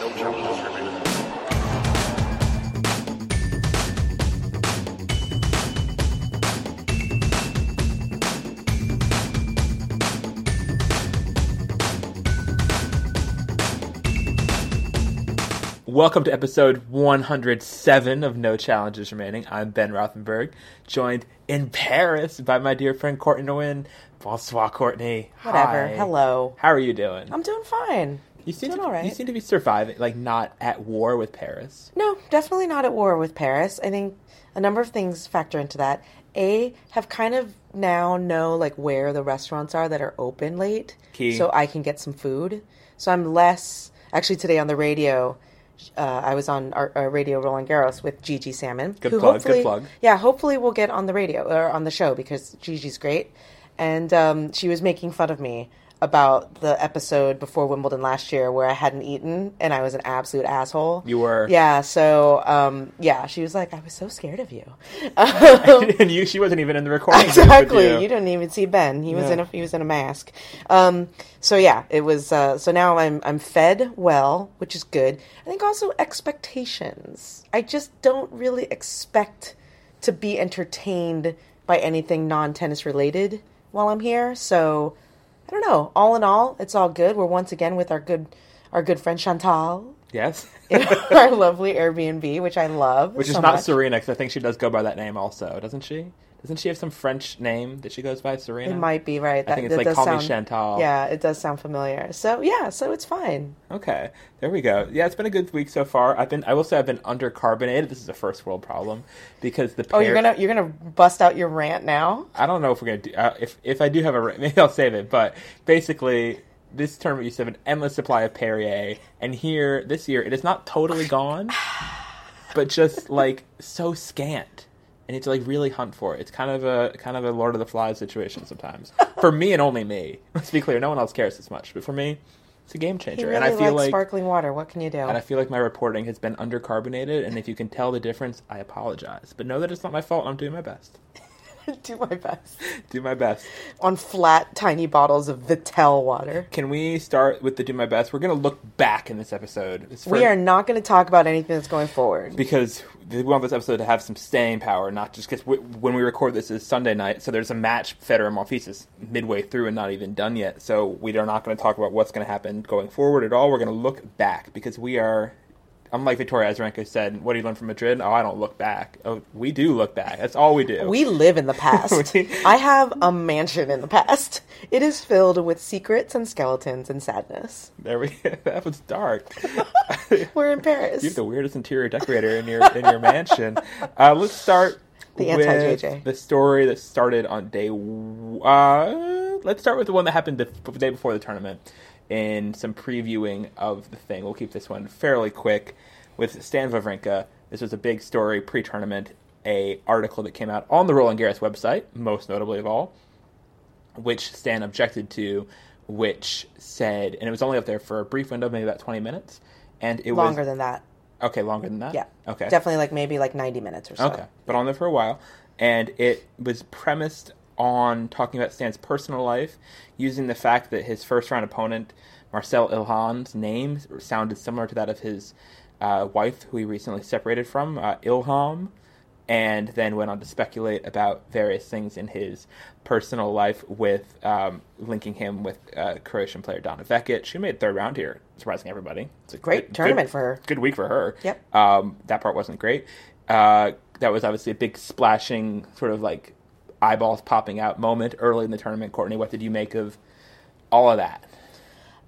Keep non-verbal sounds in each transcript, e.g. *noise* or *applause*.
No remaining. Welcome to episode 107 of No Challenges Remaining. I'm Ben Rothenberg, joined in Paris by my dear friend Courtney Nguyen. Bonsoir, Courtney. Whatever. Hi. Hello. How are you doing? I'm doing fine. You seem doing to, all right. You seem to be surviving, like not at war with Paris. No, definitely not at war with Paris. I think a number of things factor into that. A, have kind of now know like where the restaurants are that are open late, Key. so I can get some food. So I'm less. Actually, today on the radio, uh, I was on our, our radio Roland Garros with Gigi Salmon. Good who plug, good hopefully- plug. Yeah, hopefully we'll get on the radio or on the show because Gigi's great. And um, she was making fun of me about the episode before Wimbledon last year where I hadn't eaten and I was an absolute asshole. You were. Yeah, so um, yeah, she was like, I was so scared of you. *laughs* Um, and you, she wasn't even in the recording. exactly. you. You. didn't even see Ben. He was Yeah. in a he was in a mask. Um, so yeah, it was. Uh, so now I'm I'm fed well, which is good. I think also expectations. I just don't really expect to be entertained by anything non tennis related while I'm here. So I don't know. All in all, it's all good. We're once again with our good our good friend Chantal Yes. *laughs* in our lovely Airbnb, which I love. Which is not much. Serena, because I think she does go by that name also, doesn't she? Doesn't she have some French name that she goes by, Serena? It might be right. I think it's that like Call Me Chantal. Yeah, it does sound familiar. So yeah, so it's fine. Okay, there we go. Yeah, it's been a good week so far. I've been, I will say, I've been undercarbonated. This is a first world problem because the. Oh, you're gonna you're gonna bust out your rant now? I don't know if we're gonna do. Uh, if if I do have a, ra- *laughs* maybe I'll save it. But basically, this tournament used to have an endless supply of Perrier, and here this year it is not totally gone, *sighs* but just like so scant. And it's like really hunt for it. It's kind of a kind of a Lord of the Flies situation sometimes. *laughs* for me and only me. Let's be clear, no one else cares as much. But for me, it's a game changer. really and I feel like sparkling water. What can you do? and I feel like my reporting has been undercarbonated, and if you can tell the difference, I apologize. But know that it's not my fault. I'm doing my best. *laughs* do my best Do my best. on flat, tiny bottles of Vittel water. Can we start with the do my best? We're going to look back in this episode. For- We are not going to talk about anything that's going forward. because we want this episode to have some staying power, not just because when we record this is Sunday night, so there's a match Federer Monfils midway through and not even done yet. So we are not going to talk about what's going to happen going forward at all. We're going to look back because we are. Unlike Victoria Azarenka said, "What do you learn from Madrid?" Oh, I don't look back. Oh, we do look back. That's all we do. We live in the past. *laughs* We- I have a mansion in the past. It is filled with secrets and skeletons and sadness. there we. *laughs* that was dark. *laughs* We're in Paris. You're the weirdest interior decorator in your in your mansion. Uh, let's start The anti-JJ. the story that started on day. w- Uh, let's start with the one that happened the day before the tournament, and some previewing of the thing. We'll keep this one fairly quick with Stan Wawrinka. This was a big story pre-tournament. A article that came out on the Roland Garros website, most notably of all, which Stan objected to, which said, and it was only up there for a brief window, maybe about twenty minutes, and it was Longer was than that. Okay, longer than that? Yeah. Okay. Definitely like maybe like 90 minutes or so. Okay. But on there for a while. And it was premised on talking about Stan's personal life, using the fact that his first round opponent, Marsel Ilhan's name sounded similar to that of his uh, wife, who he recently separated from, uh, Ilham. And then went on to speculate about various things in his personal life, with um, linking him with uh, Croatian player Donna Vekic, who made third round here, surprising everybody. It's a Great good- tournament good- for her. Good week for her. Yep. Um, that part wasn't great. Uh, that was obviously a big splashing, sort of like eyeballs popping out moment early in the tournament. Courtney, what did you make of all of that?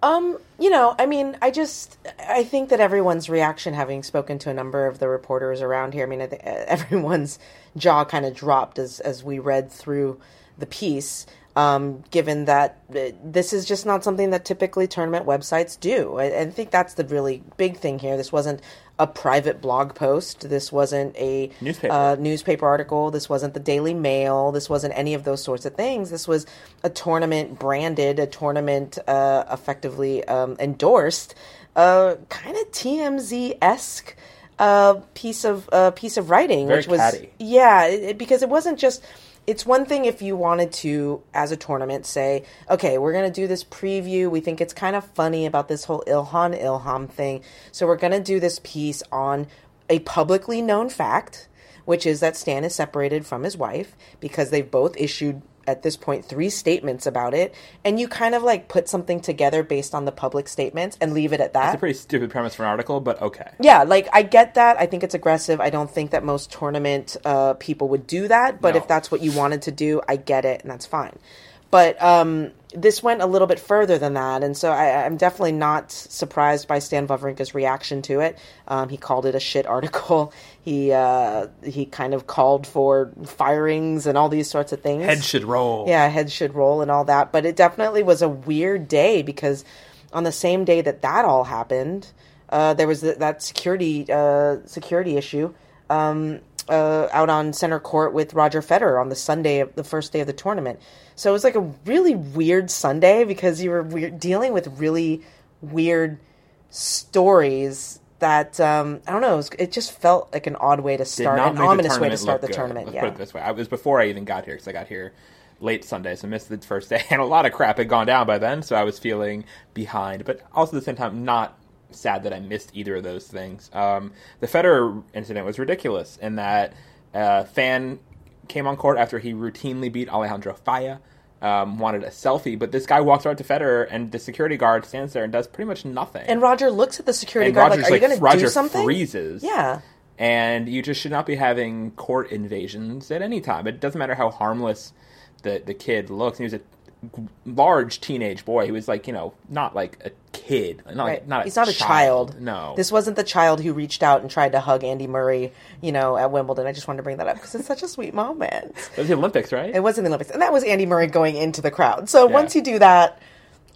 Um, you know, I mean, I just I think that everyone's reaction, having spoken to a number of the reporters around here, I mean, I think *laughs* everyone's jaw kind of dropped as as we read through the piece. Um, given that this is just not something that typically tournament websites do, I, I think that's the really big thing here. This wasn't a private blog post. This wasn't a Newspaper. uh, newspaper article. This wasn't the Daily Mail. This wasn't any of those sorts of things. This was a tournament branded, a tournament uh, effectively um, endorsed, uh, kind of TMZ esque uh, piece of uh, piece of writing, Very which was catty. yeah, it- because it wasn't just it's one thing if you wanted to, as a tournament, say, okay, we're going to do this preview. We think it's kind of funny about this whole Ilhan Ilham thing. So we're going to do this piece on a publicly known fact, which is that Stan is separated from his wife because they've both issued at this point three statements about it and you kind of like put something together based on the public statements and leave it at that. It's a pretty stupid premise for an article, but okay. yeah like i get that. I think it's aggressive. I don't think that most tournament uh, people would do that but No. if that's what you wanted to do i get it and that's fine. But um, this went a little bit further than that and so I, i'm definitely not surprised by stan wawrinka's reaction to it. Um, he called it a shit article he uh, he kind of called for firings and all these sorts of things Head should roll. yeah, head should roll and all that. But it definitely was a weird day because on the same day that that all happened, uh, there was th- that security uh, security issue um, uh, out on center court with Roger Federer on the Sunday of the first day of the tournament. So it was like a really weird Sunday because you were weird, dealing with really weird stories. That um, I don't know. It, was, it just felt like an odd way to start, an ominous way to start the good. tournament. Let's yeah, put it this way. I, it was before I even got here because I got here late Sunday, so missed the first *laughs* day, and a lot of crap had gone down by then, so I was feeling behind. But also at the same time, not sad that I missed either of those things. Um, the Federer incident was ridiculous in that uh, fan came on court after he routinely beat Alejandro Falla. Um, wanted a selfie, but this guy walks right to Federer, and the security guard stands there and does pretty much nothing. And Roger looks at the security And guard Roger's like, "Are you going to Roger do something?" Roger freezes. Yeah. and you just should not be having court invasions at any time. It doesn't matter how harmless the the kid looks. He was a large teenage boy. He was like you know not like a kid, not Right. not a He's not a child. No, This wasn't the child who reached out and tried to hug Andy Murray, you know, at Wimbledon. I just wanted to bring that up because it's such a sweet moment. it was the Olympics, right? It was in the Olympics, and that was Andy Murray going into the crowd. So once you do that,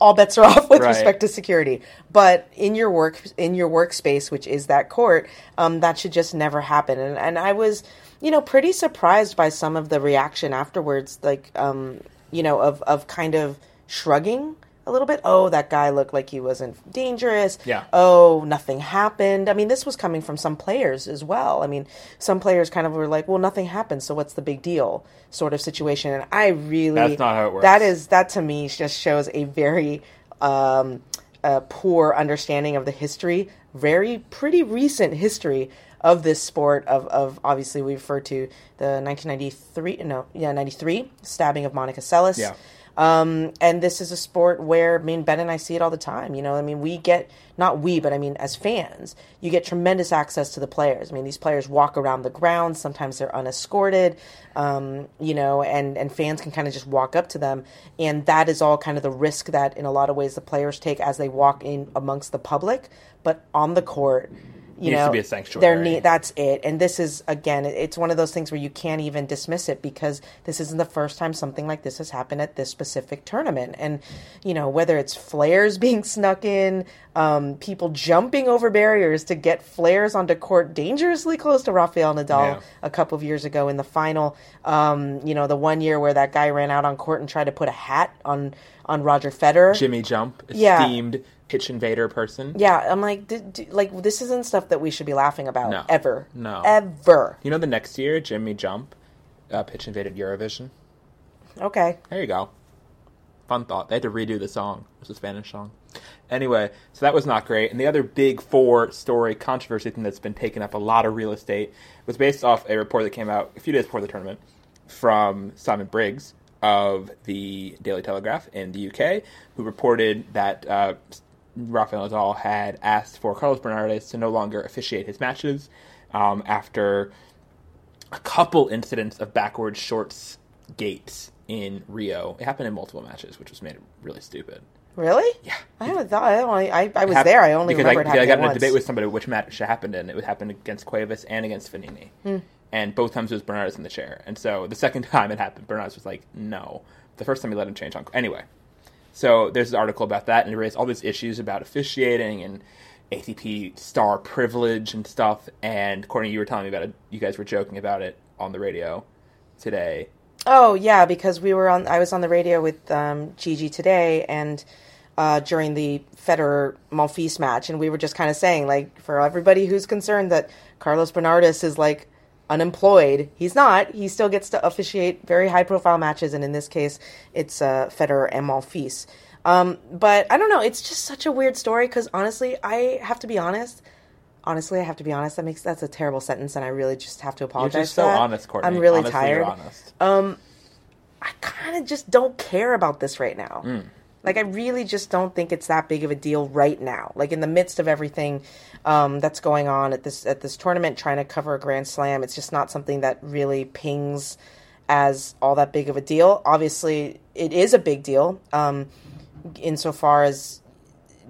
all bets are *laughs* off with Right. respect to security. But in your work, in your workspace, which is that court, um, that should just never happen. And, and I was, you know, pretty surprised by some of the reaction afterwards, like, um, you know, of of kind of shrugging a little bit. Oh, that guy looked like he wasn't dangerous. Yeah. Oh, nothing happened. I mean, this was coming from some players as well. I mean, some players kind of were like, "Well, nothing happened, so what's the big deal?" sort of situation. And I really That's not how it works. That is that to me just shows a very um, uh, poor understanding of the history, very pretty recent history of this sport. Of, of obviously we refer to the 1993, no, yeah, 93 stabbing of Monica Seles. Yeah. Um, and this is a sport where, I mean, Ben and I see it all the time. You know, I mean, we get, not we, but I mean, as fans, you get tremendous access to the players. I mean, these players walk around the ground. Sometimes they're unescorted, um, you know, and, and fans can kind of just walk up to them. And that is all kind of the risk that, in a lot of ways, the players take as they walk in amongst the public. But on the court, you Needs to know, be a sanctuary. there need that's it. And this is again, it's one of those things where you can't even dismiss it because this isn't the first time something like this has happened at this specific tournament. And you know, whether it's flares *laughs* being snuck in, um, people jumping over barriers to get flares onto court dangerously close to Rafael Nadal Yeah. a couple of years ago in the final. Um, you know, the one year where that guy ran out on court and tried to put a hat on on Roger Federer. Jimmy Jump, Yeah. Pitch invader person. Yeah, I'm like, d- d- like this isn't stuff that we should be laughing about No. ever. No. ever. You know, the next year, Jimmy Jump uh, pitch invaded Eurovision. Okay. There you go. Fun thought. They had to redo the song. It was a Spanish song. Anyway, so that was not great. And the other big four story controversy thing that's been taking up a lot of real estate was based off a report that came out a few days before the tournament from Simon Briggs of the Daily Telegraph in the UK, who reported that uh, Rafael Nadal had asked for Carlos Bernardes to no longer officiate his matches um, after a couple incidents of backward shorts gates in Rio. It happened in multiple matches, which was made really stupid. Really? Yeah. I haven't thought. I, only, I, I was Hap- there. I only because remembered I, because I got in a debate with somebody which match it happened in. It would happen against Cuevas and against Fognini, Hmm. and both times it was Bernardes in the chair. And so the second *laughs* time it happened, Bernardes was like, "No." The first time he let him change on. Anyway, so there's an article about that, and it raised all these issues about officiating and ATP star privilege and stuff. And Courtney, you were telling me about it. You guys were joking about it on the radio today. Oh yeah, because we were on. I was on the radio with um, Gigi today, and uh, during the Federer Monfils match, and we were just kind of saying, like, for everybody who's concerned that Carlos Bernardes is like unemployed. He's not. He still gets to officiate very high profile matches, and in this case, it's uh, Federer and Monfils. Um, but I don't know. It's just such a weird story because honestly, I have to be honest. Honestly, I have to be honest. That makes that's a terrible sentence, and I really just have to apologize. You're just for so that. honest, Courtney. I'm really Honestly, tired. Um, I kind of just don't care about this right now. Mm. Like, I really just don't think it's that big of a deal right now. Like in the midst of everything um, that's going on at this at this tournament, trying to cover a Grand Slam, it's just not something that really pings as all that big of a deal. Obviously, it is a big deal um, insofar as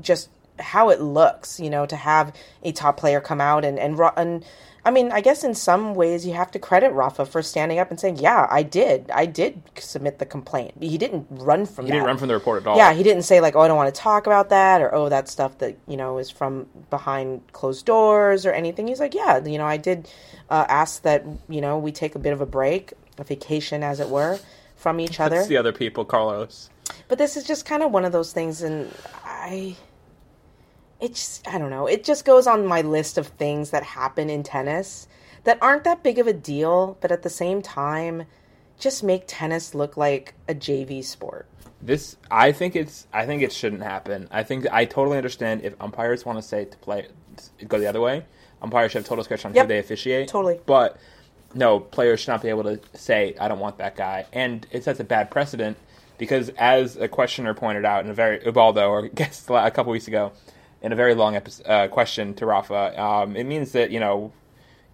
just how it looks, you know, to have a top player come out and and and I mean, I guess in some ways you have to credit Rafa for standing up and saying, "Yeah, I did. I did submit the complaint." He didn't run from He that. didn't run from the report at all. Yeah, he didn't say like, "Oh, I don't want to talk about that," or "Oh, that stuff that you know is from behind closed doors" or anything. He's like, "Yeah, you know, I did uh, ask that you know we take a bit of a break, a vacation, as it were, from each other." It's the other people, Carlos. But this is just kind of one of those things, and I, it's I don't know. It just goes on my list of things that happen in tennis that aren't that big of a deal, but at the same time, just make tennis look like a JV sport. This, I think it's, I think it shouldn't happen. I think I totally understand if umpires want to say to play, go the other way. Umpires should have total discretion on Yep. who they officiate. Totally. But no, players should not be able to say, "I don't want that guy," and it sets a bad precedent because, as a questioner pointed out in a very Ubaldo or *laughs* guest a couple weeks ago, in a very long episode, uh, question to Rafa, um, it means that you know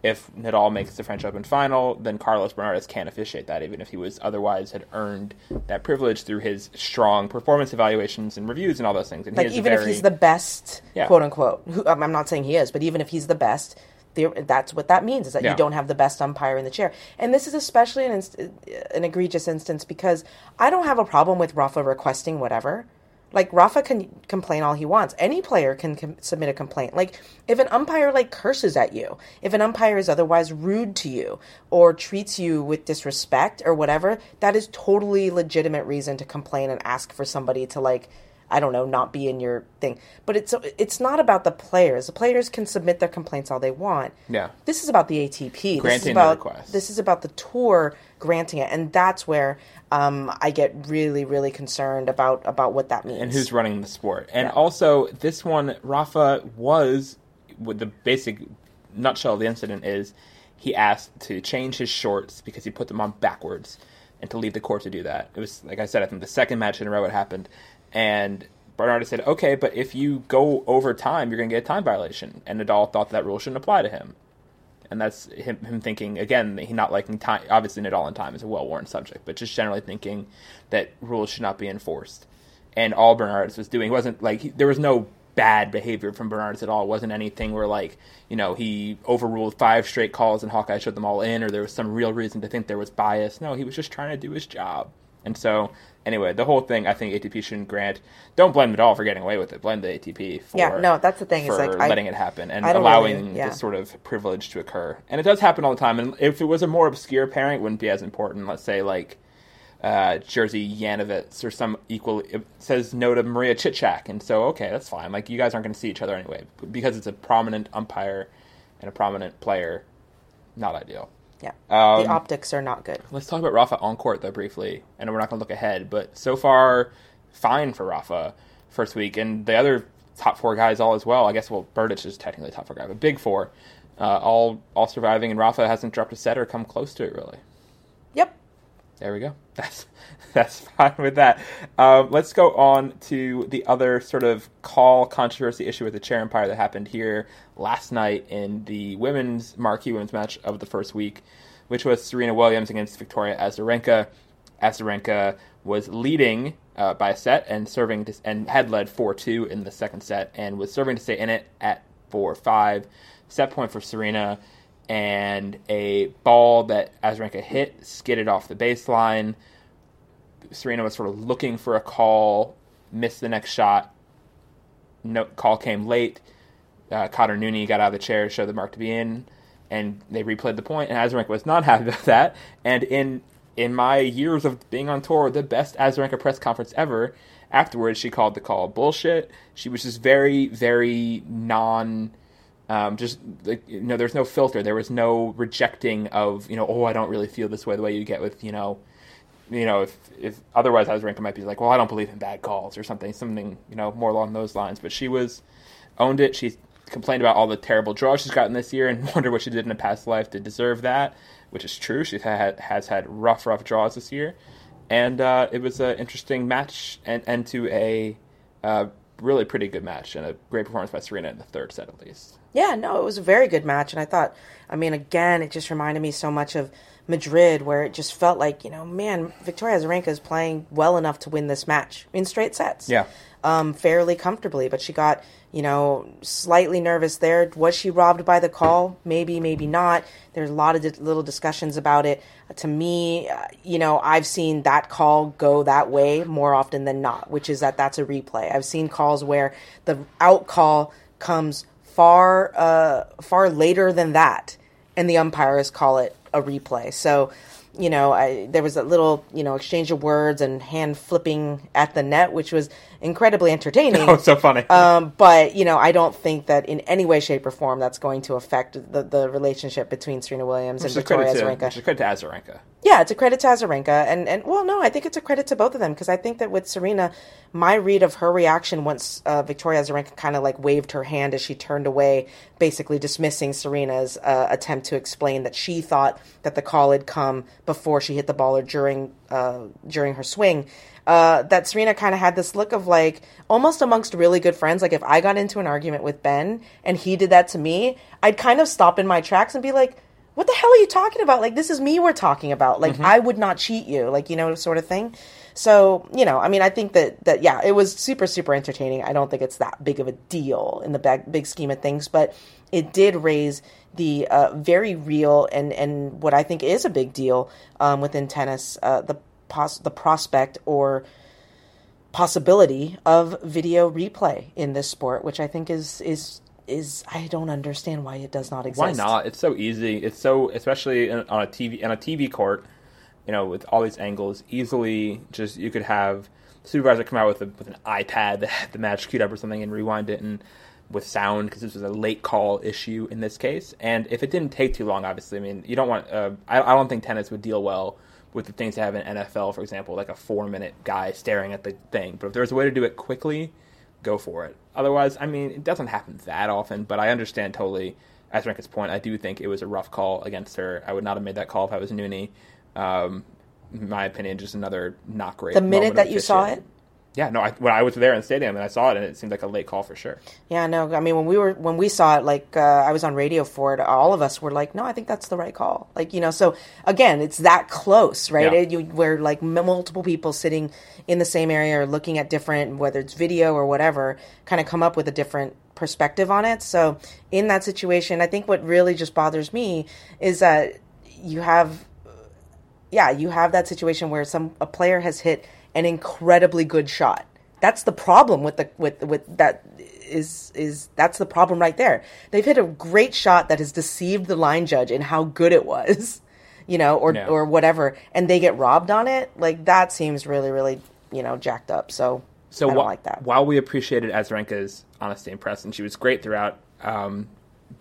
if Nadal makes the French Open final, then Carlos Bernardes can't officiate that, even if he was otherwise had earned that privilege through his strong performance evaluations and reviews and all those things. And Like even if he's the best, Yeah. quote unquote. Who, um, I'm not saying he is, but even if he's the best, that's what that means is that Yeah. you don't have the best umpire in the chair. And this is especially an inst- an egregious instance because I don't have a problem with Rafa requesting whatever. Like Rafa can complain all he wants. Any player can com- submit a complaint. Like if an umpire like curses at you, if an umpire is otherwise rude to you or treats you with disrespect or whatever, that is totally legitimate reason to complain and ask for somebody to like I don't know, not be in your thing. But it's it's not about the players. The players can submit their complaints all they want. Yeah. This is about the ATP. this is Granting the about request. this is about the tour granting it, and that's where um, I get really, really concerned about about what that means. and who's running the sport. And Yeah. also, this one, Rafa was, with the basic nutshell of the incident is he asked to change his shorts because he put them on backwards and to leave the court to do that. It was, like I said, I think the second match in a row it happened. And Bernardes said, okay, but if you go over time, you're going to get a time violation. And Nadal thought that rule shouldn't apply to him. And that's him, him thinking again. He not liking time. Obviously, Nadal and time is a well-worn subject, but just generally thinking that rules should not be enforced. And all Bernardes was doing wasn't like he, there was no bad behavior from Bernardes at all. It wasn't anything where like you know he overruled five straight calls and Hawkeye showed them all in, or there was some real reason to think there was bias. No, he was just trying to do his job. And so, anyway, the whole thing, I think ATP shouldn't grant. Don't blame Nadal for getting away with it. Blame the ATP for Yeah, no, that's the thing, for like, I- letting it happen and allowing really- yeah. this sort of privilege to occur. And it does happen all the time. And if it was a more obscure pairing, it wouldn't be as important. Let's say like uh, Jerzy Janowicz or some equal it says no to Marija Cicak, and so okay, that's fine. Like you guys aren't going to see each other anyway because it's a prominent umpire and a prominent player. Not ideal. Yeah, Um, the optics are not good. Let's talk about Rafa on court though briefly, and we're not going to look ahead. But so far, fine for Rafa first week, and the other top four guys all as well. I guess well, Berdych is technically top four guy, but big four, uh, all all surviving, and Rafa hasn't dropped a set or come close to it really. Yep. There we go. *laughs* That's that's *laughs* fine with that. Um, let's go on to the other sort of call controversy issue with the chair umpire that happened here last night in the women's marquee women's match of the first week, which was Serena Williams against Victoria Azarenka. Azarenka was leading uh, by a set and serving to, and had led four two in the second set and was serving to stay in it at four five. Set point for Serena and a ball that Azarenka hit skidded off the baseline. Serena was sort of looking for a call, missed the next shot. No call came late. Uh, Kader Nouni got out of the chair, showed the mark to be in, and they replayed the point. And Azarenka was not *laughs* happy about that. And in in my years of being on tour, the best Azarenka press conference ever. Afterwards, she called the call bullshit. She was just very, very non Um, just you know, there's no filter. There was no rejecting of you know, oh, I don't really feel this way the way you get with you know, you know, if if otherwise Azarenka might be like, well, I don't believe in bad calls or something, something you know more along those lines. But she was owned it. She complained about all the terrible draws she's gotten this year and *laughs* wondered what she did in a past life to deserve that, which is true. She had, has had rough, rough draws this year, and uh, it was an interesting match and, and to a uh, really pretty good match and a great performance by Serena in the third set at least. Yeah, no, it was a very good match, and I thought, I mean, again, it just reminded me so much of Madrid, where it just felt like, you know, man, Victoria Azarenka is playing well enough to win this match in straight sets. Yeah. Um, fairly comfortably, but she got, you know, slightly nervous there. Was she robbed by the call? Maybe, maybe not. There's a lot of di- little discussions about it. To me, uh, you know, I've seen that call go that way more often than not, which is that that's a replay. I've seen calls where the out call comes far, uh, far later than that, and the umpires call it a replay. So, you know, I, there was a little, you know, exchange of words and hand flipping at the net, which was incredibly entertaining. *laughs* Oh, so funny. Um, but you know, I don't think that in any way, shape, or form that's going to affect the, the relationship between Serena Williams Which and Victoria to, Azarenka. is a credit to Azarenka. Yeah, it's a credit to Azarenka, and and well, no, I think it's a credit to both of them because I think that with Serena, my read of her reaction once uh, Victoria Azarenka kind of like waved her hand as she turned away, basically dismissing Serena's uh, attempt to explain that she thought that the call had come before she hit the ball or during uh, during her swing. Uh, that Serena kind of had this look of like almost amongst really good friends. Like if I got into an argument with Ben and he did that to me, I'd kind of stop in my tracks and be like, what the hell are you talking about? Like, this is me we're talking about. Like, I would not cheat you, like, you know, sort of thing. So, you know, I mean, I think that, that, yeah, it was super, super entertaining. I don't think it's that big of a deal in the big, big scheme of things, but it did raise the uh, very real and, and what I think is a big deal um, within tennis, uh, the, pos- the prospect or possibility of video replay in this sport, which I think is, is, is I don't understand why it does not exist. Why not? It's so easy. It's so especially in, on a TV on a TV court, you know, with all these angles, easily just you could have the supervisor come out with a, with an iPad that had the match queued up or something and rewind it and with sound because this was a late call issue in this case. And if it didn't take too long, obviously, I mean, you don't want. Uh, I, I don't think tennis would deal well with the things they have in NFL, for example, like a four minute guy staring at the thing. But if there's a way to do it quickly, go for it. Otherwise, I mean, it doesn't happen that often, but I understand totally as Azarenka's point. I do think it was a rough call against her. I would not have made that call if I was Nouni. Um, in my opinion, just another not great. The minute that you saw it? Yeah, no, I, when I was there in the stadium and I saw it, and it seemed like a late call for sure. Yeah, no, I mean when we were when we saw it, like uh, I was on radio for it, all of us were like, no, I think that's the right call. Like you know, so again, it's that close, right? Yeah. It, you, where like m- multiple people sitting in the same area or looking at different, whether it's video or whatever, kind of come up with a different perspective on it. So in that situation, I think what really just bothers me is that you have yeah, you have that situation where some a player has hit an incredibly good shot. That's the problem with the with with that is is that's the problem right there. They've hit a great shot that has deceived the line judge in how good it was, *laughs* you know, or or whatever, and they get robbed on it. Like that seems really really you know jacked up. So So I don't wh- like that. while we appreciated Azarenka's honesty and press, and she was great throughout, um,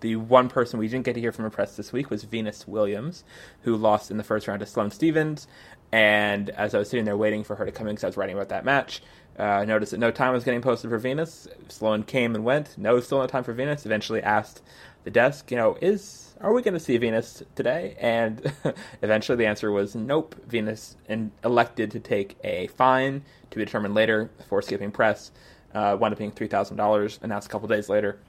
the one person we didn't get to hear from her press this week was Venus Williams, who lost in the first round to Sloane Stevens. And as I was sitting there waiting for her to come in because I was writing about that match, uh, I noticed that no time was getting posted for Venus. Sloane came and went. No, still no time for Venus. Eventually asked the desk, you know, is are we going to see Venus today? And *laughs* eventually the answer was nope. Venus and elected to take a fine to be determined later for skipping press. Uh, wound up being three thousand dollars. Announced a couple days later.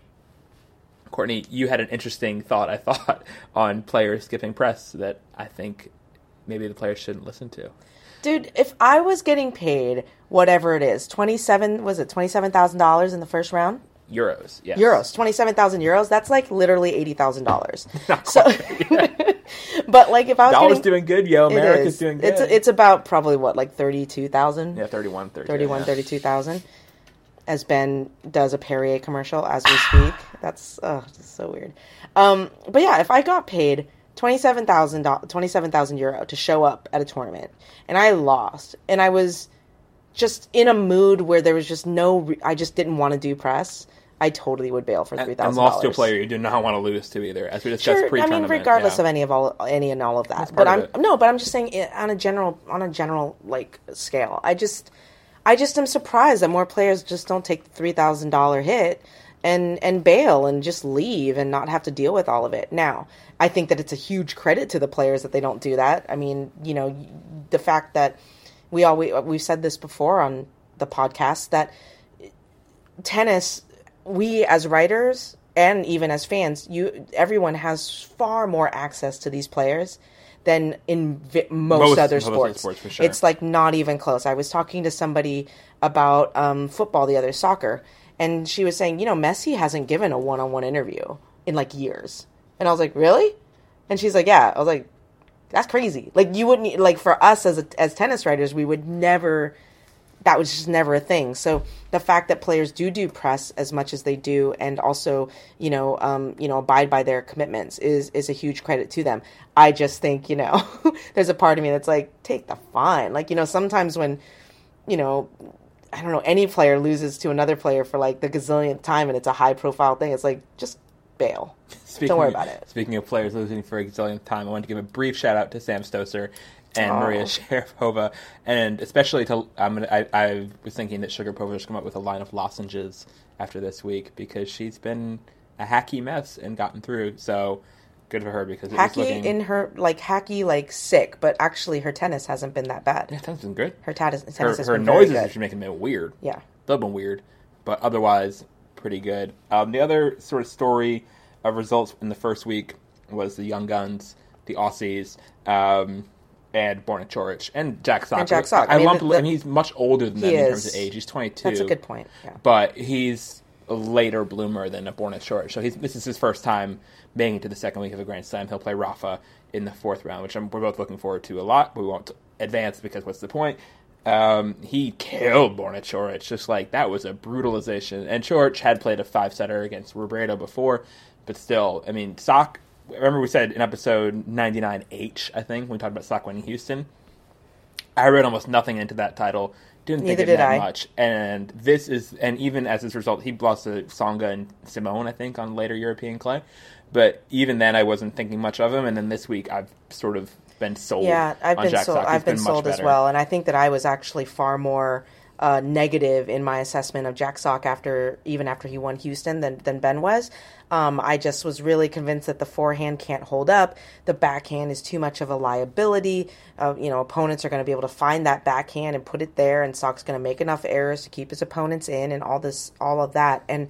Courtney, you had an interesting thought. I *laughs* thought on players skipping press that I think maybe the players shouldn't listen to. Dude, if I was getting paid whatever it is, twenty seven was it twenty seven thousand dollars in the first round? Euros, yes. Euros, twenty seven thousand euros. That's like literally eighty thousand dollars. *laughs* So, *laughs* but like if I was Dollar's getting, doing good, yo. America's doing good. It's it's about probably what like thirty two thousand. yeah, 31, 32, 31, yeah. 32,000 as Ben does a Perrier commercial as we speak. *sighs* That's oh, so weird. Um, but yeah, if I got paid 27,000 do- 27,000 euro to show up at a tournament and I lost and I was just in a mood where there was just no re- I just didn't want to do press. I totally would bail for three and thousand lost to a player you do not want to lose to either, as we discussed Sure, I pre-tournament. mean, regardless yeah. of any of all, any and all of that. But I'm no, but I'm just saying it, on a general, on a general like scale. I just, I just am surprised that more players just don't take the three thousand dollar hit and and bail and just leave and not have to deal with all of it. Now, I think that it's a huge credit to the players that they don't do that. I mean, you know, the fact that we all we, we've said this before on the podcast that tennis we as writers and even as fans you everyone has far more access to these players than in vi- most, Most- other most sports. sports, sure. It's like not even close. I was talking to somebody about um, football the other soccer, and she was saying, you know, Messi hasn't given a one-on-one interview in like years, and I was like, really? And she's like, yeah. I was like, that's crazy. Like you wouldn't like for us as a, as tennis writers, we would never. That was just never a thing. So the fact that players do do press as much as they do, and also you know um, you know abide by their commitments is is a huge credit to them. I just think you know *laughs* there's a part of me that's like take the fine. Like you know sometimes when you know I don't know any player loses to another player for like the gazillionth time and it's a high profile thing. It's like just bail. Speaking, Don't worry about it. Speaking of players losing for a gazillionth time, I want to give a brief shout out to Sam Stosur and Oh. Maria *laughs* Sharapova, and especially to I'm gonna, I, I was thinking that Sugarpova should come up with a line of lozenges after this week because she's been a hacky mess and gotten through. So good for her because it was Hacky looking, in her like hacky like sick, but actually her tennis hasn't been that bad. yeah, tennis been good. Her tennis, tennis Her, has her been very noises good. making it weird. Yeah. they've been weird, but otherwise pretty good. Um, the other sort of story of results in the first week was the Young Guns, the Aussies, um, and Borna Coric and Jack Sock. And Jack Sock. I, I mean, lump, the- the- and he's much older than them He in terms of age. He's 22. That's a good point. Yeah. But he's a later bloomer than a Borna Coric. So he's, this is his first time making it to the second week of a Grand Slam. He'll play Rafa in the fourth round, which I'm, we're both looking forward to a lot. But We won't advance because what's the point? Um, he killed Borna Coric. Just like that was a brutalization. And Choric had played a five setter against Robredo before, but still, I mean, Sock. Remember we said in episode 99H, I think, when we talked about Sock winning Houston. I read almost nothing into that title. Didn't think Neither it did meant I. much. And this is, and even as his result, he lost to Tsonga and Simon, I think, on later European clay. But even then, I wasn't thinking much of him. And then this week, I've sort of been sold. Yeah, I've been Jack sold. I've been, much sold as well, and I think that I was actually far more uh, negative in my assessment of Jack Sock after even after he won Houston than than Ben was. Um, I just was really convinced that the forehand can't hold up. The backhand is too much of a liability. Uh, you know, opponents are going to be able to find that backhand and put it there, and Sock's going to make enough errors to keep his opponents in, and all this, all of that, and.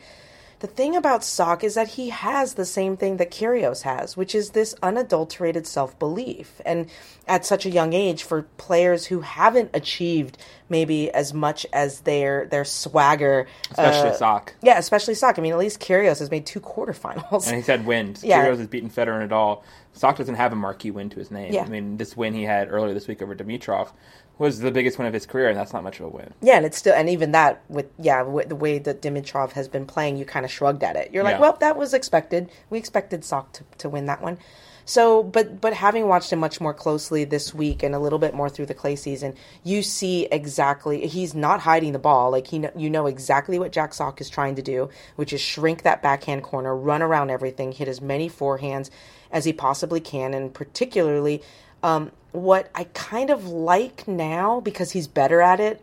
The thing about Sock is that he has the same thing that Kyrgios has, which is this unadulterated self-belief. And at such a young age, for players who haven't achieved maybe as much as their their swagger, Especially uh, Sock. yeah, especially Sock. I mean, at least Kyrgios has made two quarterfinals. And he's had wins. *laughs* Yeah. Kyrgios has beaten Federer and all. Sock doesn't have a marquee win to his name. Yeah. I mean, this win he had earlier this week over Dimitrov was the biggest win of his career, and that's not much of a win. Yeah, and it's still, and even that with yeah, with the way that Dimitrov has been playing, you kind of shrugged at it. You're like, Yeah. well, that was expected. We expected Sock to, to win that one. So, but but having watched him much more closely this week and a little bit more through the clay season, you see exactly he's not hiding the ball. Like he, you know exactly what Jack Sock is trying to do, which is shrink that backhand corner, run around everything, hit as many forehands as he possibly can, and particularly. Um, what I kind of like now because he's better at it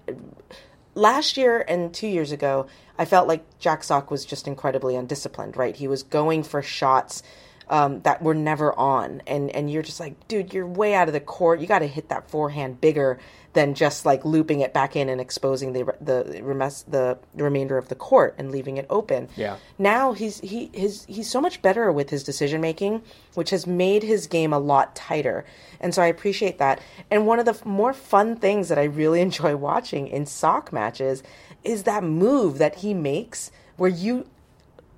last year and two years ago, I felt like Jack Sock was just incredibly undisciplined. Right, he was going for shots um, that were never on, and and you're just like, dude, you're way out of the court. You got to hit that forehand bigger than just like looping it back in and exposing the the remes- the remainder of the court and leaving it open. Yeah. Now he's he his he's so much better with his decision making, which has made his game a lot tighter. And so I appreciate that. And one of the f- more fun things that I really *laughs* enjoy watching in sock matches is that move that he makes where you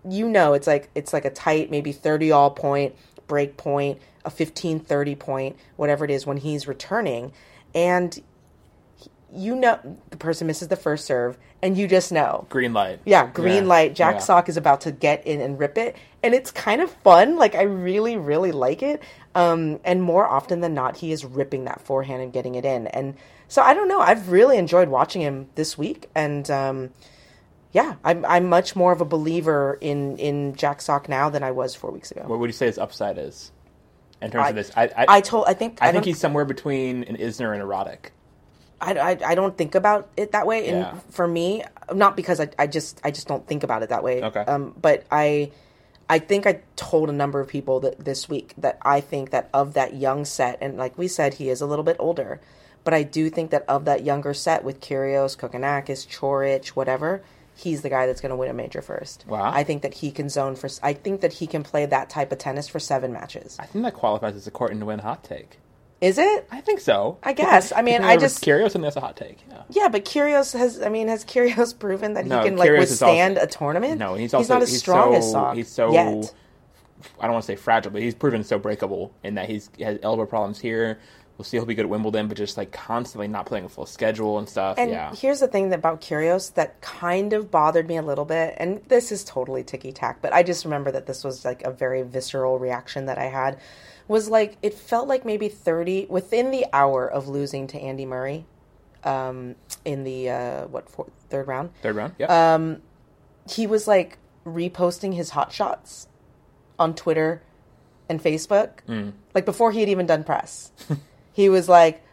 you know it's like it's like a tight maybe 30 all point break point a 15 30 point whatever it is when he's returning and you know the person misses the first serve and you just know Green light. yeah, green Yeah. light. Jack Yeah. Sock is about to get in and rip it, and it's kind of fun. Like I really, really like it. Um, and more often than not, he is ripping that forehand and getting it in. And so I don't know. I've really enjoyed watching him this week, and um, yeah, I'm I'm much more of a believer in in Jack Sock now than I was four weeks ago. What would you say his upside is in terms I- of this? I I, I told I think I I, think he's somewhere between an Isner and a Roddick. I, I, I don't think about it that way. And Yeah. for me, not because I, I just I just don't think about it that way. Okay. Um, but I I think I told a number of people that this week that I think that of that young set, and like we said, he is a little bit older, but I do think that of that younger set with Kyrgios, Kokkinakis, Coric, whatever, he's the guy that's going to win a major first. Wow. I think that he can zone for. I think that he can play that type of tennis for seven matches. I think that qualifies as a court and to win hot take. Is it? I think so. I guess. I mean, I just- curious, and that's a hot take. Yeah. Yeah, but Kyrgios has. I mean, has Kyrgios *laughs* proven that he can like Kyrgios withstand also- a tournament? No, he's also not as he's strong so, as Sock He's so yet. I don't want to say fragile, but he's proven so breakable in that he's he has elbow problems here. We'll see he'll be good at Wimbledon, but just like constantly not playing a full schedule and stuff. And yeah. here's the thing about Kyrgios that kind of bothered me a little bit, and this is totally ticky tack, but I just remember that this was like a very visceral reaction that I had. Was like it felt like maybe thirty within the hour of losing to Andy Murray, um, in the uh, what fourth, third round. Third round. Yeah. Um, he was like reposting his hot shots on Twitter and Facebook, Mm. like before he had even done press. *laughs* he was like,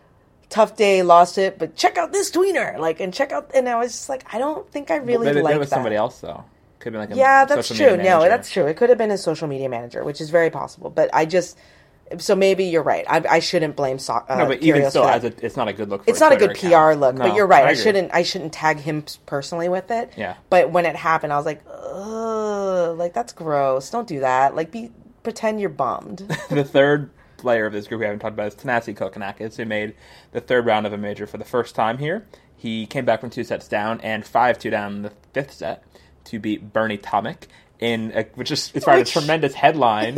"Tough day, lost it, but check out this tweener." Like, and check out, and I was just like, I don't think I really Maybe like that was somebody else though. Could have been like a Yeah, that's true. No, that's true. It could have been his social media manager, which is very possible. But I just, so maybe you're right. I, I shouldn't blame so- uh, No, but even still, as a, it's not a good look. For it's not a good Twitter PR look, No, but you're right. I, agree. shouldn't. I shouldn't tag him personally with it. Yeah. But when it happened, I was like, ugh, like that's gross. Don't do that. Like, be pretend you're bummed. *laughs* the third player of this group we haven't talked about is Thanasi Kokkinakis, who made the third round of a major for the first time here. He came back from two sets down and five two down in the fifth set to beat Bernie Tomic in a, which is it's part of a tremendous headline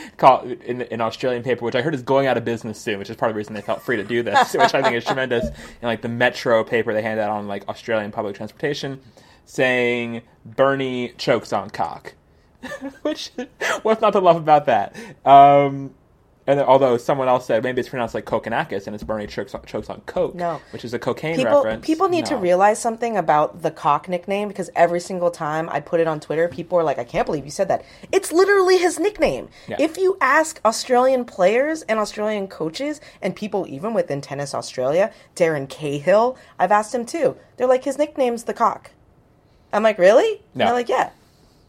*laughs* called in an Australian paper, which I heard is going out of business soon, which is part of the reason they felt free to do this, *laughs* which I think is tremendous. In like the Metro paper they hand out on like Australian public transportation, saying Bernie chokes on cock. *laughs* Which what's not to love about that? Um, and although someone else said maybe it's pronounced like Kokkinakis and it's Bernie chokes on, chokes on coke, No. which is a cocaine people reference. people need to realize something about the cock nickname because every single time I put it on Twitter, people are like, "I can't believe you said that." It's literally his nickname. Yeah. If you ask Australian players and Australian coaches and people even within Tennis Australia, Darren Cahill, I've asked him too. They're like, "His nickname's the cock." I'm like, "Really?" And No. they're like, "Yeah."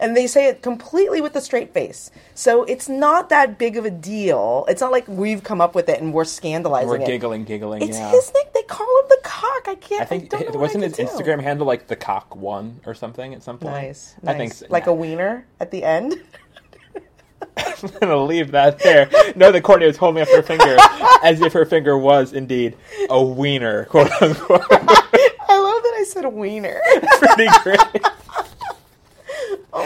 And they say it completely with a straight face. So it's not that big of a deal. It's not like we've come up with it and we're scandalizing We're it. giggling, giggling. It's yeah. his nick. They call him the cock. I can't. I think don't know wasn't I his do. Instagram handle like the cock one or something at some point. Nice, I think so. like a wiener at the end. *laughs* I'm gonna leave that there. No, the Courtney was holding up her finger *laughs* as if her finger was indeed a wiener, quote unquote. *laughs* I love that I said wiener. Pretty great.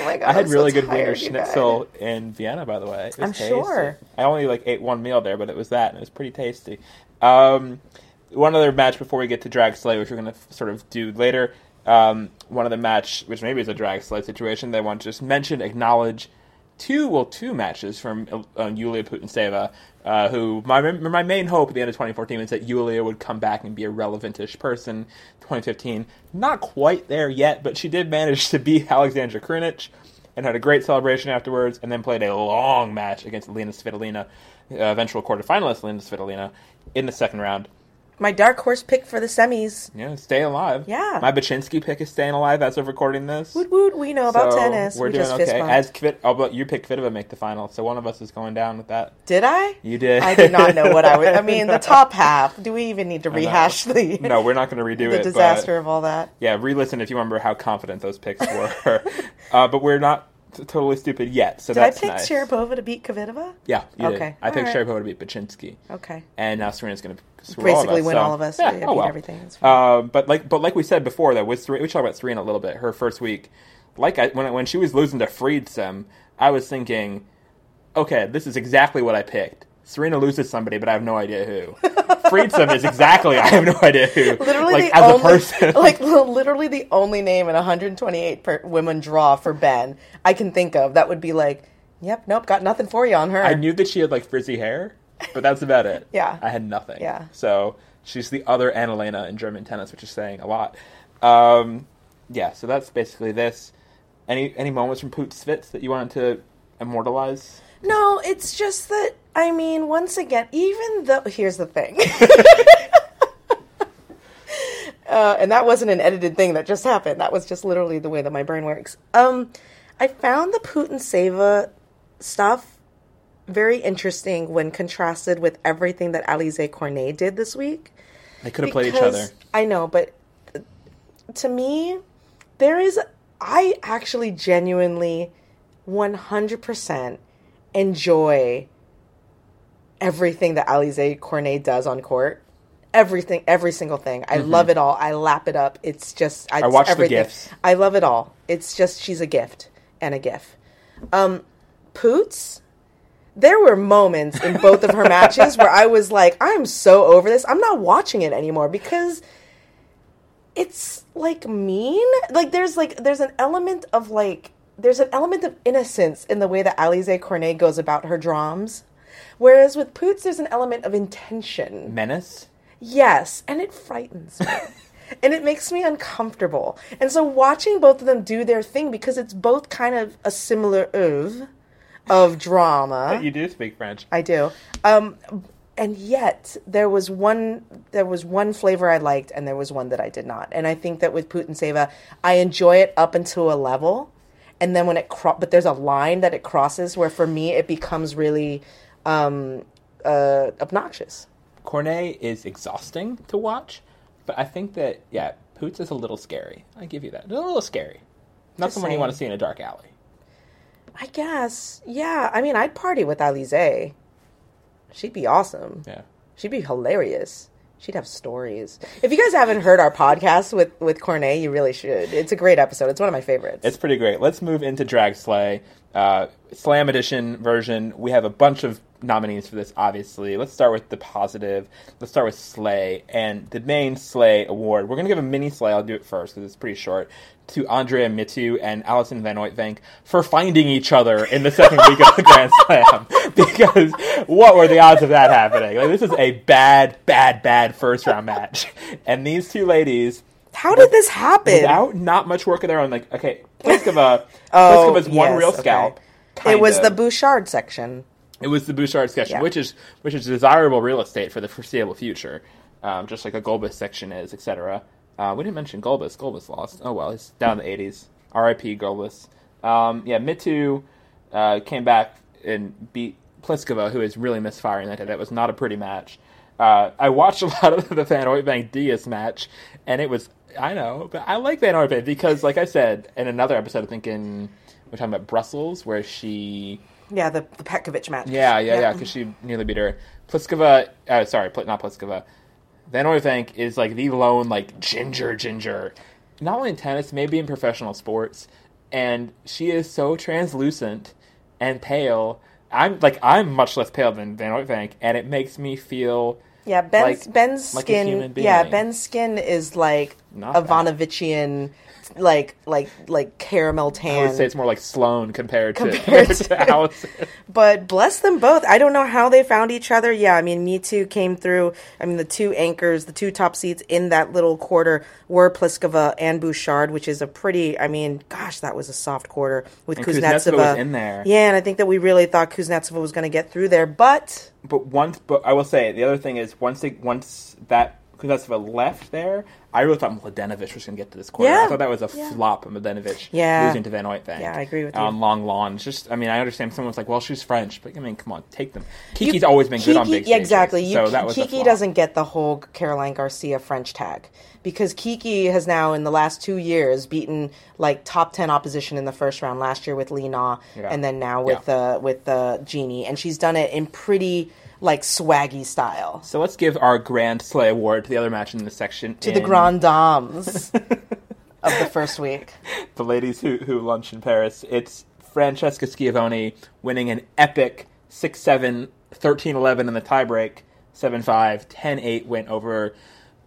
My god! I had I'm really so good wiener schnitzel in Vienna, by the way. It was I'm tasty. sure. I only like ate one meal there, but it was that, and it was pretty tasty. Um, one other match before we get to drag slay, which we're going to sort of do later. Um, one the match, which maybe is a drag slay situation, that I want to just mention, acknowledge two, well, two matches from uh, Yulia Putintseva, uh, who my my main hope at the end of 2014 was that Yulia would come back and be a relevant-ish person. 2015, not quite there yet, but she did manage to beat *laughs* Alexandra Krunic and had a great celebration afterwards, and then played a long match against Lena Svitolina, uh, eventual quarterfinalist Lena Svitolina, in the second round. My dark horse pick for the semis. Yeah, stay alive. Yeah. My Bacsinszky pick is staying alive as of recording this. Woot woot. We know about So, tennis. We're we doing just okay. As Kvit, oh, but you picked Kvitova make the final, so one of us is going down with that. Did I? You did. I did not know what I would. I *laughs* mean, the top half. Do we even need to rehash the no, we're not going to redo the it. disaster But of all that? yeah, re-listen if you remember how confident those picks were. *laughs* uh, but we're not t- totally stupid yet, so that's nice. Did I pick nice. Sharapova to beat Kvitova? Yeah, you did. Okay, I picked right. Sharapova to beat Bacsinszky, Okay. and now Serena's going to Basically win so- all of us. Yeah, Yeah, oh beat well. everything. Um, but like, but like we said before, though, with Serena, we talked about Serena a little bit. Her first week, like I, when when she was losing to Friedsam, I was thinking, okay, this is exactly what I picked. Serena loses somebody, but I have no idea who. *laughs* Friedsam is exactly I have no idea who. literally like the as only, a person, *laughs* like literally the only name in 128 per women draw for Ben I can think of that would be like, yep, nope, got nothing for you on her. I knew that she had like frizzy hair, but that's about it. *laughs* Yeah. I had nothing. Yeah. So she's the other Annalena in German tennis, which is saying a lot. Um, yeah, so that's basically this. Any any moments from Poot Svitz that you wanted to immortalize? No, it's just that I mean, once again, even though here's the thing. *laughs* uh, and that wasn't an edited thing that just happened. That was just literally the way that my brain works. Um, I found the Putintseva stuff very interesting when contrasted with everything that Alize Cornet did this week. They could have played each other. I know, but to me, there is. I actually genuinely 100% enjoy everything that Alize Cornet does on court. Everything, every single thing. I love it all. I lap it up. It's just I, Mm-hmm. I watch the everything. gifs. I love it all. It's just she's a gift and a gift. Um, Poots. There were moments in both of her *laughs* matches where I was like, I'm so over this. I'm not watching it anymore because it's like mean. Like there's like there's an element of like there's an element of innocence in the way that Alize Cornet goes about her drums. Whereas with Poots, there's an element of intention. Menace. Yes, and it frightens me. *laughs* and it makes me uncomfortable. And so watching both of them do their thing because it's both kind of a similar oeuvre of drama. *laughs* You do speak French. I do. Um, and yet there was one there was one flavor I liked and there was one that I did not. And I think that with Putintseva, I enjoy it up until a level, and then when it cro- but there's a line that it crosses where for me it becomes really um, uh, obnoxious. Cornet is exhausting to watch, but I think that yeah, Poots is a little scary. I give you that. A little scary. Not Just someone you want to see in a dark alley. I guess. Yeah. I mean, I'd party with Alize. She'd be awesome. Yeah. She'd be hilarious. She'd have stories. If you guys haven't heard our podcast with with Cornet, you really should. It's a great episode. It's one of my favorites. It's pretty great. Let's move into Drag Slay. Uh, Slam Edition version. We have a bunch of nominees for this, obviously. Let's start with the positive. Let's start with Slay. And the main Slay award, we're going to give a mini Slay. I'll do it first because it's pretty short. To Andrea Mitu and Alison Van Uytvanck for finding each other in the second week of the Grand *laughs* Slam. *laughs* Because what were the odds of that happening? Like, this is a bad, bad, bad first round match. *laughs* And these two ladies How did this happen? without not much work of their own. Like, okay, Pliskova, Oh, Pliskova's one yes, real okay. scalp. it was of. the Bouchard section. It was the Bouchard section, Yeah. which is which is desirable real estate for the foreseeable future, um, just like a Gulbis section is, etc. Uh, we didn't mention Gulbis. Gulbis lost. Oh well, he's down in the 80s. R.I.P. Gulbis. Um, yeah, Mitu uh, came back and beat Pliskova, who is really misfiring that day. That was not a pretty match. Uh, I watched *laughs* a lot of the Van Uytvanck Diaz match, and it was I know, but I like Van Uytvanck because, like I said in another episode, I think in we're talking about Brussels, where she Yeah, the, the Petkovic match. yeah, yeah, yeah, because she nearly beat her. Pliskova, uh, sorry, Pl- not Pliskova. Van Uytvanck is like the lone like ginger ginger, not only in tennis, maybe in professional sports, and she is so translucent and pale. I'm like I'm much less pale than Van Uytvanck, and it makes me feel Yeah, Ben's Like- Ben's like a skin. human being. yeah, Ben's skin is like Not bad. Like like like caramel tan. I would say it's more like Sloan compared to, Compared to, to- Allison. *laughs* But bless them both. I don't know how they found each other. Yeah, I mean, Mitu came through. I mean, the two anchors, the two top seats in that little quarter were Pliskova and Bouchard, which is a pretty, I mean, gosh, that was a soft quarter with And Kuznetsova. Kuznetsova was in there. Yeah, and I think that we really thought Kuznetsova was going to get through there. But but once, but I will say the other thing is once they, once that Kuznetsova left there, I really thought Mladenovic was going to get to this quarter. Yeah. I thought that was a Yeah. flop Mladenovic Yeah. losing to Van Uytvanck. Yeah, I agree with you. On long lawns, just I mean, I understand someone's like, well, she's French, but I mean, come on, take them. Kiki's always been good on Kiki- big yeah, stages, exactly. You, so that was Kiki doesn't get the whole Caroline Garcia French tag because Kiki has now in the last two years beaten like top ten opposition in the first round last year with Li Na Yeah. and then now with uh, with uh, Genie, and she's done it in pretty like swaggy style So let's give our Grand Slay award to the other match in this section. to the Grand Dames *laughs* of the first week. the ladies who who lunch in Paris. It's Francesca Schiavone winning an epic 6-7, 13-11 in the tiebreak, 7-5, 10-8 win over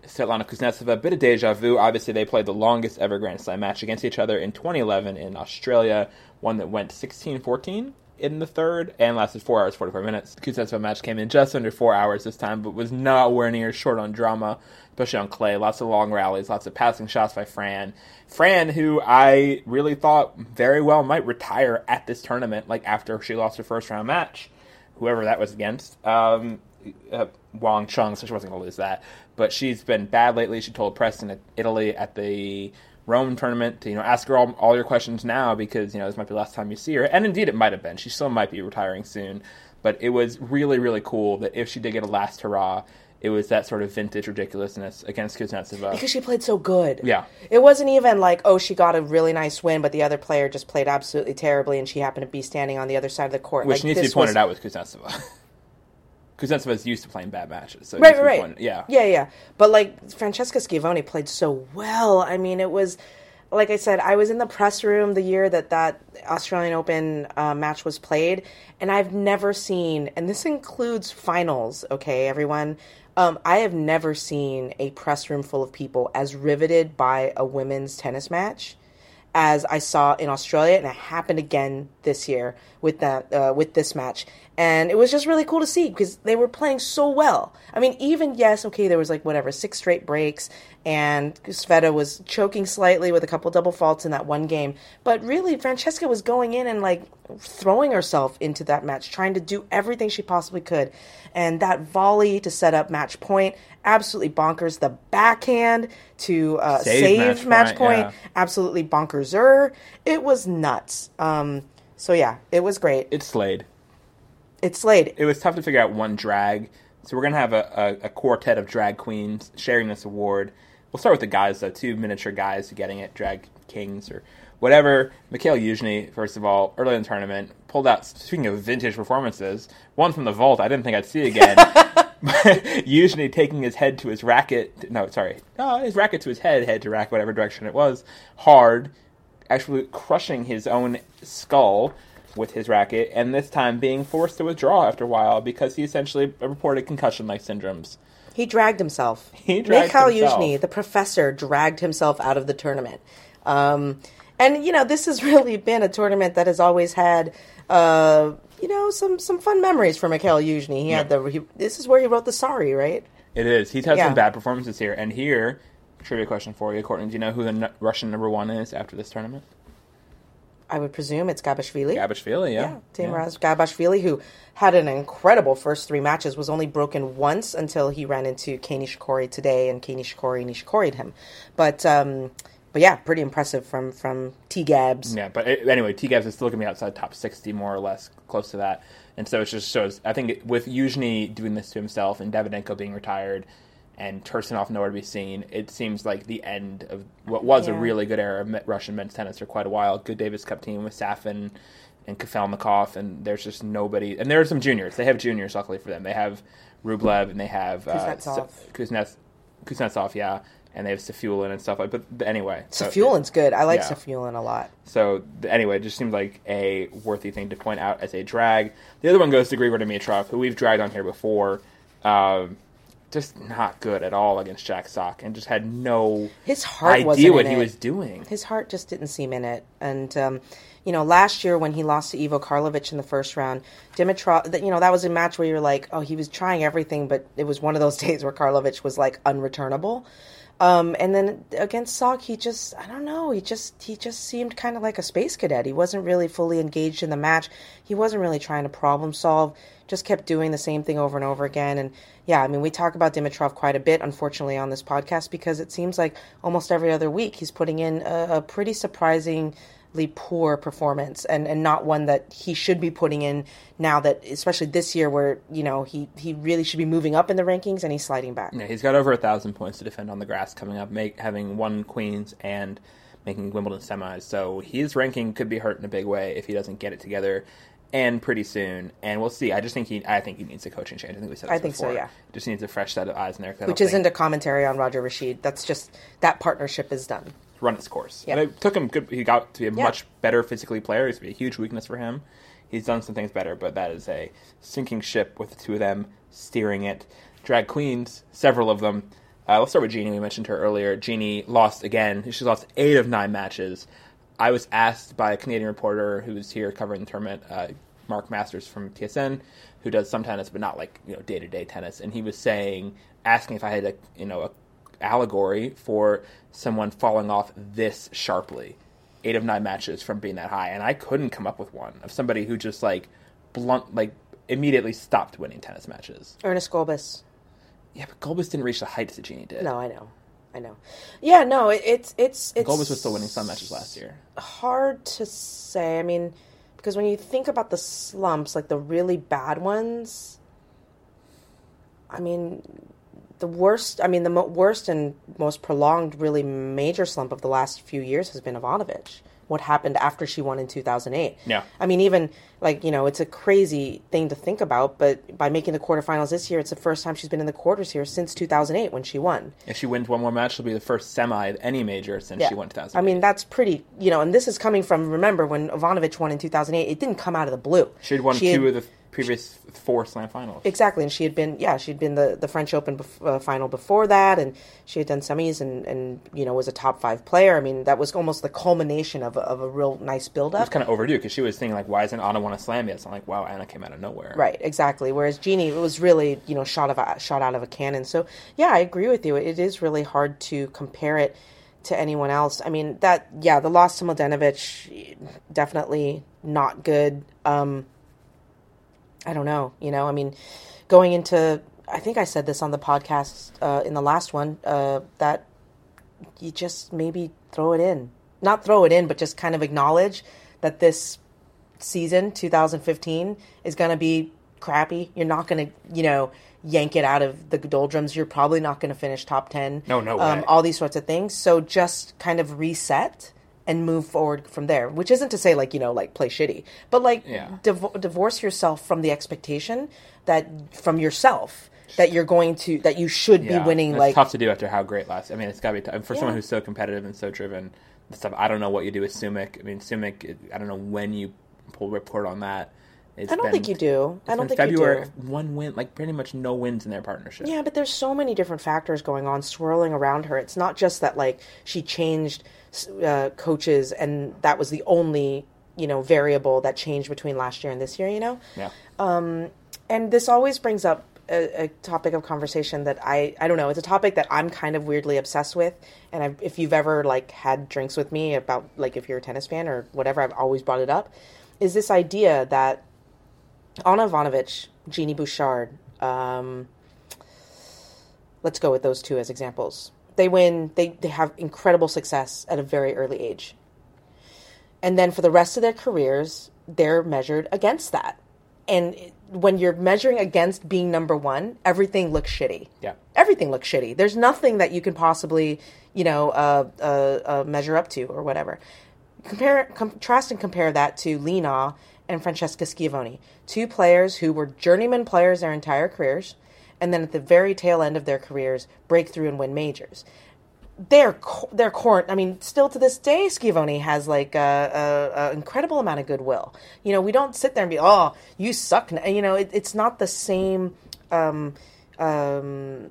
Svetlana Kuznetsova. Bit of deja vu. Obviously, they played the longest ever Grand Slam match against each other in 2011 in Australia, one that went 16-14 in the third and lasted four hours forty four minutes. The Kuznetsova match came in just under four hours this time, but was nowhere near short on drama, especially on clay. Lots of long rallies, lots of passing shots by Fran. Fran, who I really thought very well might retire at this tournament, like after she lost her first round match, whoever that was against. Um, uh, Wang Chung, so she wasn't going to lose that. But she's been bad lately. She told Preston Italy at the Rome tournament to you know ask her all, all your questions now because you know this might be the last time you see her. And indeed, it might have been. She still might be retiring soon. But it was really really cool that if she did get a last hurrah, it was that sort of vintage ridiculousness against Kuznetsova. Because she played so good. Yeah. It wasn't even like, oh, she got a really nice win, but the other player just played absolutely terribly, and she happened to be standing on the other side of the court. Which like, needs to be pointed was- out with Kuznetsova. *laughs* Kuznetsova's used to playing bad matches, so Right, needs to be right, right. Yeah, yeah, yeah. But like Francesca Schiavone played so well. I mean, it was like I said, I was in the press room the year that that Australian Open uh, match was played, and I've never seen, and this includes finals. Okay, everyone. Um, I have never seen a press room full of people as riveted by a women's tennis match as I saw in Australia, and it happened again this year with that uh, with this match, and it was just really cool to see because they were playing so well. I mean, even yes, okay, there was like whatever six straight breaks, and Sveta was choking slightly with a couple double faults in that one game, but really Francesca was going in and like throwing herself into that match, trying to do everything she possibly could, and that volley to set up match point. Absolutely bonkers. The backhand to uh, Save save, match match, point, point yeah. absolutely bonkerser. It was nuts. Um, so yeah, it was great. it's slayed. It slayed. it was tough to figure out one drag. So we're gonna have a, a, a quartet of drag queens sharing this award. We'll start with the guys though, two miniature guys getting it, drag kings or whatever. Mikhail Yuzhny, first of all, early in the tournament, pulled out speaking of vintage performances, one from the vault I didn't think I'd see again. *laughs* *laughs* Yuzhny taking his head to his racket no, sorry. Uh, his racket to his head, head to racket, whatever direction it was, hard, actually crushing his own skull with his racket, and this time being forced to withdraw after a while because he essentially reported concussion-like syndromes. He dragged himself. *laughs* He dragged Mikhail himself. Yuzhny, the professor, dragged himself out of the tournament. Um, and you know, this has *laughs* really been a tournament that has always had, uh, you know, some some fun memories for Mikhail Yuzhny. He had the. He, this is where he wrote the sorry, right? It is. He's had Yeah. some bad performances here, and here, trivia question for you, Courtney. Do you know who the n- Russian number one is after this tournament? I would presume it's Gabashvili. Gabashvili, yeah. Yeah, Tim Yeah. Raz Gabashvili, who had an incredible first three matches, was only broken once until he ran into Kei Nishikori today, and Kei Nishikori Nishikori'd him. But um, but yeah, pretty impressive from from T Gabs. Yeah, but it, anyway, T Gabs is still going to be outside top 60, more or less, close to that. And so it just shows, I think, with Yuzhny doing this to himself and Davydenko being retired and Tursunov nowhere to be seen, it seems like the end of what was a really good era of Russian men's tennis for quite a while. Good Davis Cup team with Safin and Kafelnikov, and there's just nobody. And there are some juniors. They have juniors, luckily for them. They have Rublev and they have uh, Kuznetsov. Kuznets, Kuznetsov, yeah. And they have Safiullin and stuff like But anyway. so- Safiullin's good. I like Yeah. Safiullin a lot. so anyway, it just seems like a worthy thing to point out as a drag. The other one goes to Grigor Dimitrov, who we've dragged on here before. Um, just not good at all against Jack Sock, and just had no His heart wasn't idea what he it. was doing. His heart just didn't seem in it. And, um, you know, last year when he lost to Ivo Karlovic in the first round, Dimitrov, that- you know, that was a match where you're like, oh, he was trying everything, but it was one of those *laughs* days where Karlovic was like unreturnable. Um, and then against Sock, he just, I don't know, he just, he just seemed kind of like a space cadet. He wasn't really fully engaged in the match. He wasn't really trying to problem solve, just kept doing the same thing over and over again. And yeah, I mean, we talk about Dimitrov quite a bit, unfortunately, on this podcast because it seems like almost every other week he's putting in a, a pretty surprisingly poor performance and, and not one that he should be putting in now that, especially this year where, you know, he, he really should be moving up in the rankings and he's sliding back. Yeah, he's got over a thousand points to defend on the grass coming up, make, having won Queens and making Wimbledon semis. So his ranking could be hurt in a big way if he doesn't get it together, and pretty soon. And we'll see. I just think he, I think he needs a coaching change. I think we said this I think so, yeah. Just needs a fresh set of eyes in there. Which isn't think- a commentary on Roger Rasheed. That's just that partnership is done. Run its course. Yeah. And it took him good. He got to be a Yeah. much better physically player. It's be a huge weakness for him. He's done some things better, but that is a sinking ship with the two of them steering it. Drag queens, several of them. Uh, let's start with Genie. We mentioned her earlier. Genie lost again. She's lost eight of nine matches. I was asked by a Canadian reporter who was here covering the tournament, uh, Mark Masters from TSN, who does some tennis, but not like you know day to day tennis. And he was saying, asking if I had a you know a allegory for someone falling off this sharply, eight of nine matches from being that high, and I couldn't come up with one of somebody who just like blunt like immediately stopped winning tennis matches. Ernest Gulbis. Yeah, but Gulbis didn't reach the heights that Genie did. No, I know, I know. Yeah, no, it, it's it's it's. Gulbis was still winning some matches last year. Hard to say. I mean, because when you think about the slumps, like the really bad ones, I mean, the worst. I mean, the mo- worst and most prolonged, really major slump of the last few years has been Ivanovic. What happened after she won in 2008? Yeah. I mean, even like you know, it's a crazy thing to think about. But by making the quarterfinals this year, it's the first time she's been in the quarters here since 2008 when she won. If she wins one more match, she'll be the first semi of any major since she won 2000. I mean, that's pretty, you know, and this is coming from, remember, when Ivanovic won in 2008, it didn't come out of the blue. She'd won she two had- of the previous four slam finals. Exactly, and she had been, yeah, she'd been the, the French Open bef- uh, final before that, and she had done semis and, and, you know, was a top five player. I mean, that was almost the culmination of a, of a real nice build It was up. kind of overdue because she was thinking like, why isn't Anna won to slam yet? So I'm like, wow, Anna came out of nowhere. Right, exactly. Whereas Genie, it was really, you know, shot of a, shot out of a cannon. So, yeah, I agree with you. It is really hard to compare it to anyone else. I mean, that, yeah, the loss to Mladenovic, definitely not good. Um, I don't know. You know, I mean, going into, I think I said this on the podcast uh, in the last one uh, that you just maybe throw it in, not throw it in, but just kind of acknowledge that this season 2015 is going to be crappy. You're not going to, you know, yank it out of the doldrums. You're probably not going to finish top 10. No, no Um, way. all these sorts of things. So just kind of reset and move forward from there, which isn't to say like, you know, like play shitty, but like Yeah. div- divorce yourself from the expectation that from yourself that you're going to, that you should Yeah, be winning That's like tough to do after how great last. I mean, it's got to be tough. for someone who's so competitive and so driven. Stuff. I don't know what you do with Sumyk. I mean, Sumyk. I don't know when you pull report on that. It's I don't been- think you do. I don't think February. you do. One win, like pretty much no wins in their partnership. Yeah, but there's so many different factors going on swirling around her. It's not just that like she changed uh, coaches and that was the only you know variable that changed between last year and this year. You know, Yeah. and this always brings up a, a topic of conversation that I I don't know. It's a topic that I'm kind of weirdly obsessed with. And I've, if you've ever like had drinks with me about like if you're a tennis fan or whatever, I've always brought it up. Is this idea that Anna Ivanovic, Genie Bouchard, um, let's go with those two as examples. They win. They they have incredible success at a very early age, and then for the rest of their careers, they're measured against that. And when you're measuring against being number one, everything looks shitty. Yeah. Everything looks shitty. There's nothing that you can possibly, you know, uh, uh, uh, measure up to or whatever. Compare, contrast and compare that to Lena and Francesca Schiavone, two players who were journeyman players their entire careers, and then at the very tail end of their careers, break through and win majors their their court. I mean, still to this day, Schiavone has like a, a, a incredible amount of goodwill. You know, we don't sit there and be, oh, you suck. You know, it, it's not the same um, um,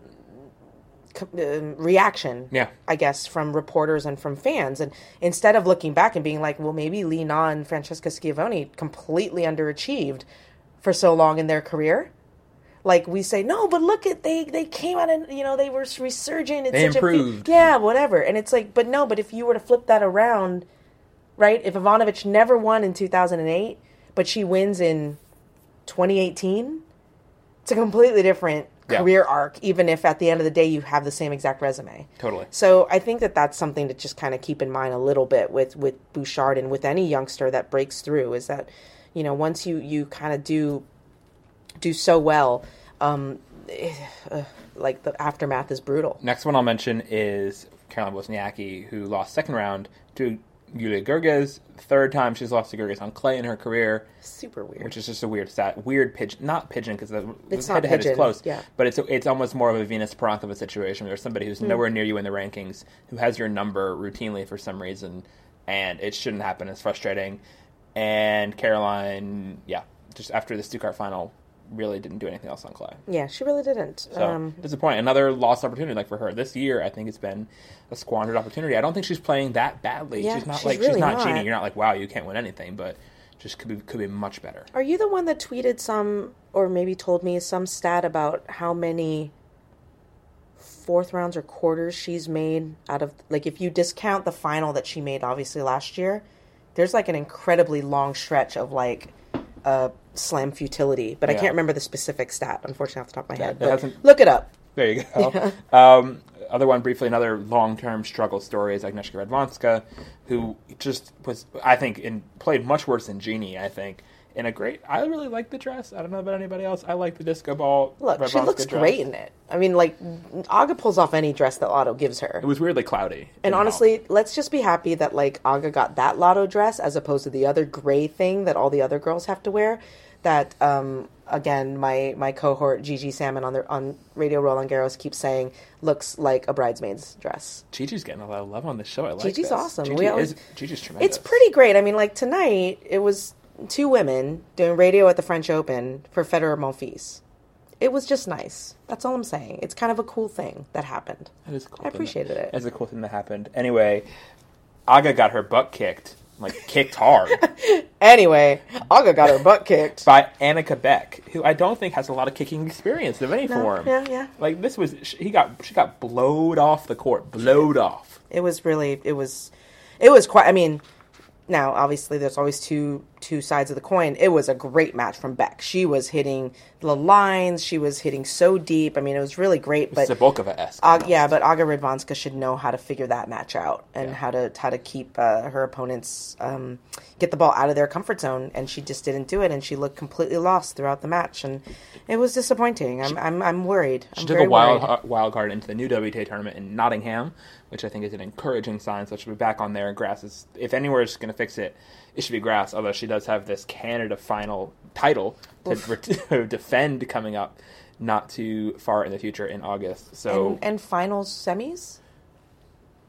Uh, reaction. Yeah. I guess from reporters and from fans, and instead of looking back and being like, well, maybe Li Na and Francesca Schiavone completely underachieved for so long in their career. Like we say, no, but look at they they came out and you know they were resurgent. It's They improved. fe- yeah, whatever. And it's like, but no, but if you were to flip that around, right? If Ivanovic never won in 2008, but she wins in 2018, it's a completely different Yeah. career arc, even if at the end of the day you have the same exact resume. Totally. So I think that that's something to just kind of keep in mind a little bit with with Bouchard and with any youngster that breaks through is that you know once you you kind of do do so well, um, eh, uh, like the aftermath is brutal. Next one I'll mention is Caroline Wozniacki, who lost second round to Julia Görges. Third time she's lost to Gerges on clay in her career, Super weird. which is just a weird stat. Weird pigeon, not pigeon because the It's head to head is close. yeah. But it's it's almost more of a Venus Parankova situation where somebody who's hmm. nowhere near you in the rankings, who has your number routinely for some reason, and it shouldn't happen. It's frustrating. And Caroline, yeah, just after the Stuttgart final, really didn't do anything else on clay. yeah, she really didn't. So um, disappointing. Another lost opportunity like for her this year. I think it's been a squandered opportunity. I don't think she's playing that badly. Yeah, she's not she's like really she's not, not. cheating. You're not like wow, you can't win anything. But just could be could be much better. Are you the one that tweeted some, or maybe told me some stat about how many fourth rounds or quarters she's made out of like if you discount the final that she made obviously last year, there's like an incredibly long stretch of like uh, slam futility, but I can't remember the specific stat unfortunately off the top of my head. it But hasn't- look it up. There you go. *laughs* Um, other one, briefly, another long-term struggle story is Agnieszka Radwanska, who just was, I think, in played much worse than Genie. I think in a great. I really like the dress. I don't know about anybody else. I like the disco ball. Look, she Radwanska looks great in it. I mean, like Aga pulls off any dress that Lotto gives her. It was weirdly cloudy. And honestly, let's just be happy that like Aga got that lotto dress as opposed to the other gray thing that all the other girls have to wear. That um, again, my my cohort Gigi Salmon on their on Radio Roland Garros keeps saying looks like a bridesmaid's dress. Gigi's getting a lot of love on the show. I like Gigi's this. awesome. Gigi We always- is, Gigi's tremendous. It's pretty great. I mean, like tonight it was two women doing radio at the French Open for Federer Monfils. It was just nice. That's all I'm saying. It's kind of a cool thing that happened. That is cool I thing that- appreciated it. That's a cool thing that happened. Anyway, Aga got her butt kicked, like kicked hard. *laughs* Anyway, Aga got her butt kicked. by Annika Beck, who I don't think has a lot of kicking experience of any No, form. yeah, yeah. Like this was, she he got she got blowed off the court, blowed off. it was really it was it was quite i mean now obviously there's always two two sides of the coin. It was a great match from beck. She was hitting the lines. She was hitting so deep. I mean it was really great but It's Sabokova esque. Ag- yeah, but Aga Radwanska should know how to figure that match out and Yeah. how to how to keep uh, her opponents um, get the ball out of their comfort zone, and she just didn't do it, and she looked completely lost throughout the match, and it was disappointing. I'm I'm, I'm worried. I'm She took very a wild wild card into the new WTA tournament in Nottingham, which I think is an encouraging sign. So she'll be back on there. Grass is, if anywhere is going to fix it, it should be grass. Although she does have this Canada final title to, *laughs* to defend coming up, not too far in the future in August. So and, and finals semis,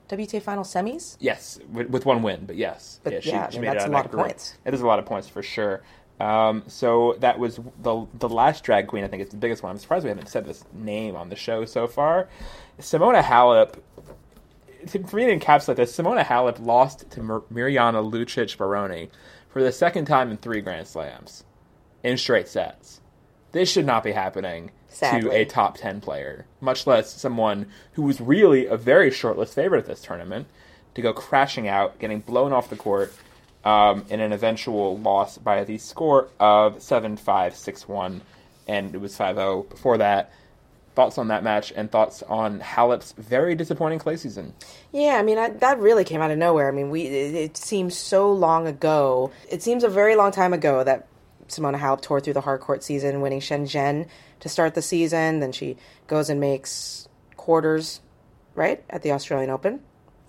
WTA final semis. Yes, with, with one win, but yes, But yeah, I mean, that's a lot of group. points. It is a lot of points for sure. Um, so that was the the last drag queen. I think it's the biggest one. I'm surprised we haven't said this name on the show so far. Simona Halep. For me to encapsulate this, Simona Halep lost to Mir- Mirjana Lucic Baroni for the second time in three Grand Slams in straight sets. This should not be happening to a top 10 player, much less someone who was really a very shortlist favorite at this tournament to go crashing out, getting blown off the court um, in an eventual loss by the score of 7 5 6 1, and it was 5 0 before that. Thoughts on that match and thoughts on Halep's very disappointing clay season? Yeah, I mean I, that really came out of nowhere. I mean, we it, it seems so long ago. It seems a very long time ago that Simona Halep tore through the hard court season, winning Shenzhen to start the season. Then she goes and makes quarters, right at the Australian Open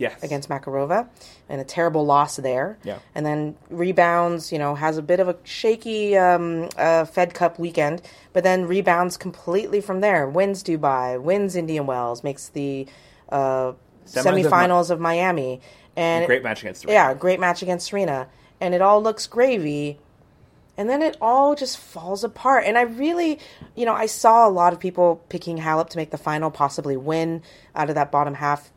Yes. against Makarova, and a terrible loss there. Yeah. And then rebounds, you know, has a bit of a shaky um, uh, Fed Cup weekend, but then rebounds completely from there. Wins Dubai, wins Indian Wells, makes the uh, Semis of Mi- semifinals of Miami, and Great match against Serena. yeah, great match against Serena, and it all looks gravy. And then it all just falls apart. And I really, you know, I saw a lot of people picking Halep to make the final, possibly win out of that bottom half.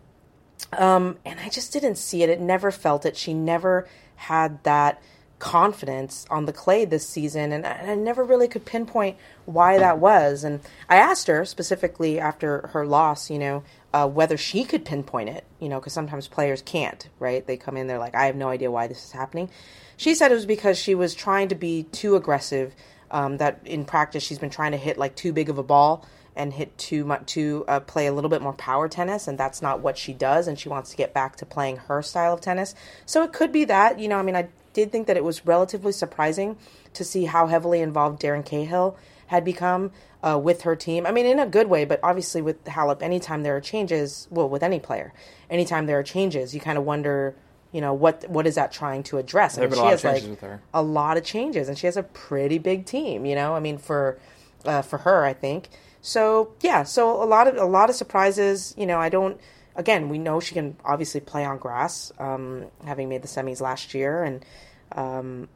Um, and I just didn't see it. It never felt it. She never had that confidence on the clay this season. And I, and I never really could pinpoint why that was. And I asked her specifically after her loss, you know, uh, whether she could pinpoint it, you know, because sometimes players can't, right? They come in, they're like, I have no idea why this is happening. She said it was because she was trying to be too aggressive. Um, that in practice she's been trying to hit like too big of a ball and hit too much to uh, play a little bit more power tennis, and that's not what she does. And she wants to get back to playing her style of tennis. So it could be that. You know, I mean, I did think that it was relatively surprising to see how heavily involved Darren Cahill had become uh, with her team. I mean, in a good way, but obviously with Halep, anytime there are changes, well, with any player, anytime there are changes, you kind of wonder, you know, what what is that trying to address? I been mean, a lot she of has changes like with her. a lot of changes, and she has a pretty big team. You know, I mean, for uh, for her, I think. So yeah, so a lot of a lot of surprises. You know, I don't. Again, we know she can obviously play on grass, um, having made the semis last year, and um,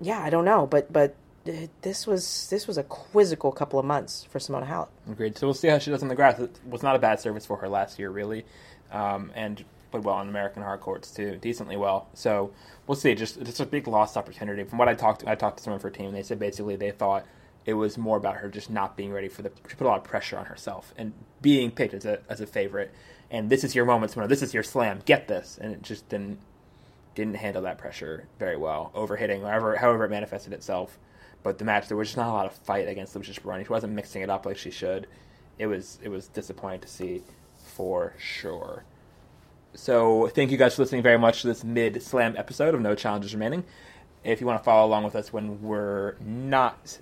yeah, I don't know, but but uh, this was this was a quizzical couple of months for Simona Halep. Agreed. So we'll see how she does on the grass. It was not a bad service for her last year, really. Um, and played well on American hard courts too, decently well. So we'll see. Just it's a big lost opportunity. From what I talked, to, I talked to someone for her team. and They said basically they thought it was more about her just not being ready for the. She put a lot of pressure on herself and being picked as a as a favorite. And this is your moment, Simona. This is your slam. Get this, and it just didn't didn't handle that pressure very well, overhitting, however however it manifested itself. But the match, there was just not a lot of fight against Lucic Baroni. She wasn't mixing it up like she should. It was it was disappointing to see, for sure. So thank you guys for listening very much to this mid slam episode of No Challenges Remaining. If you want to follow along with us when we're not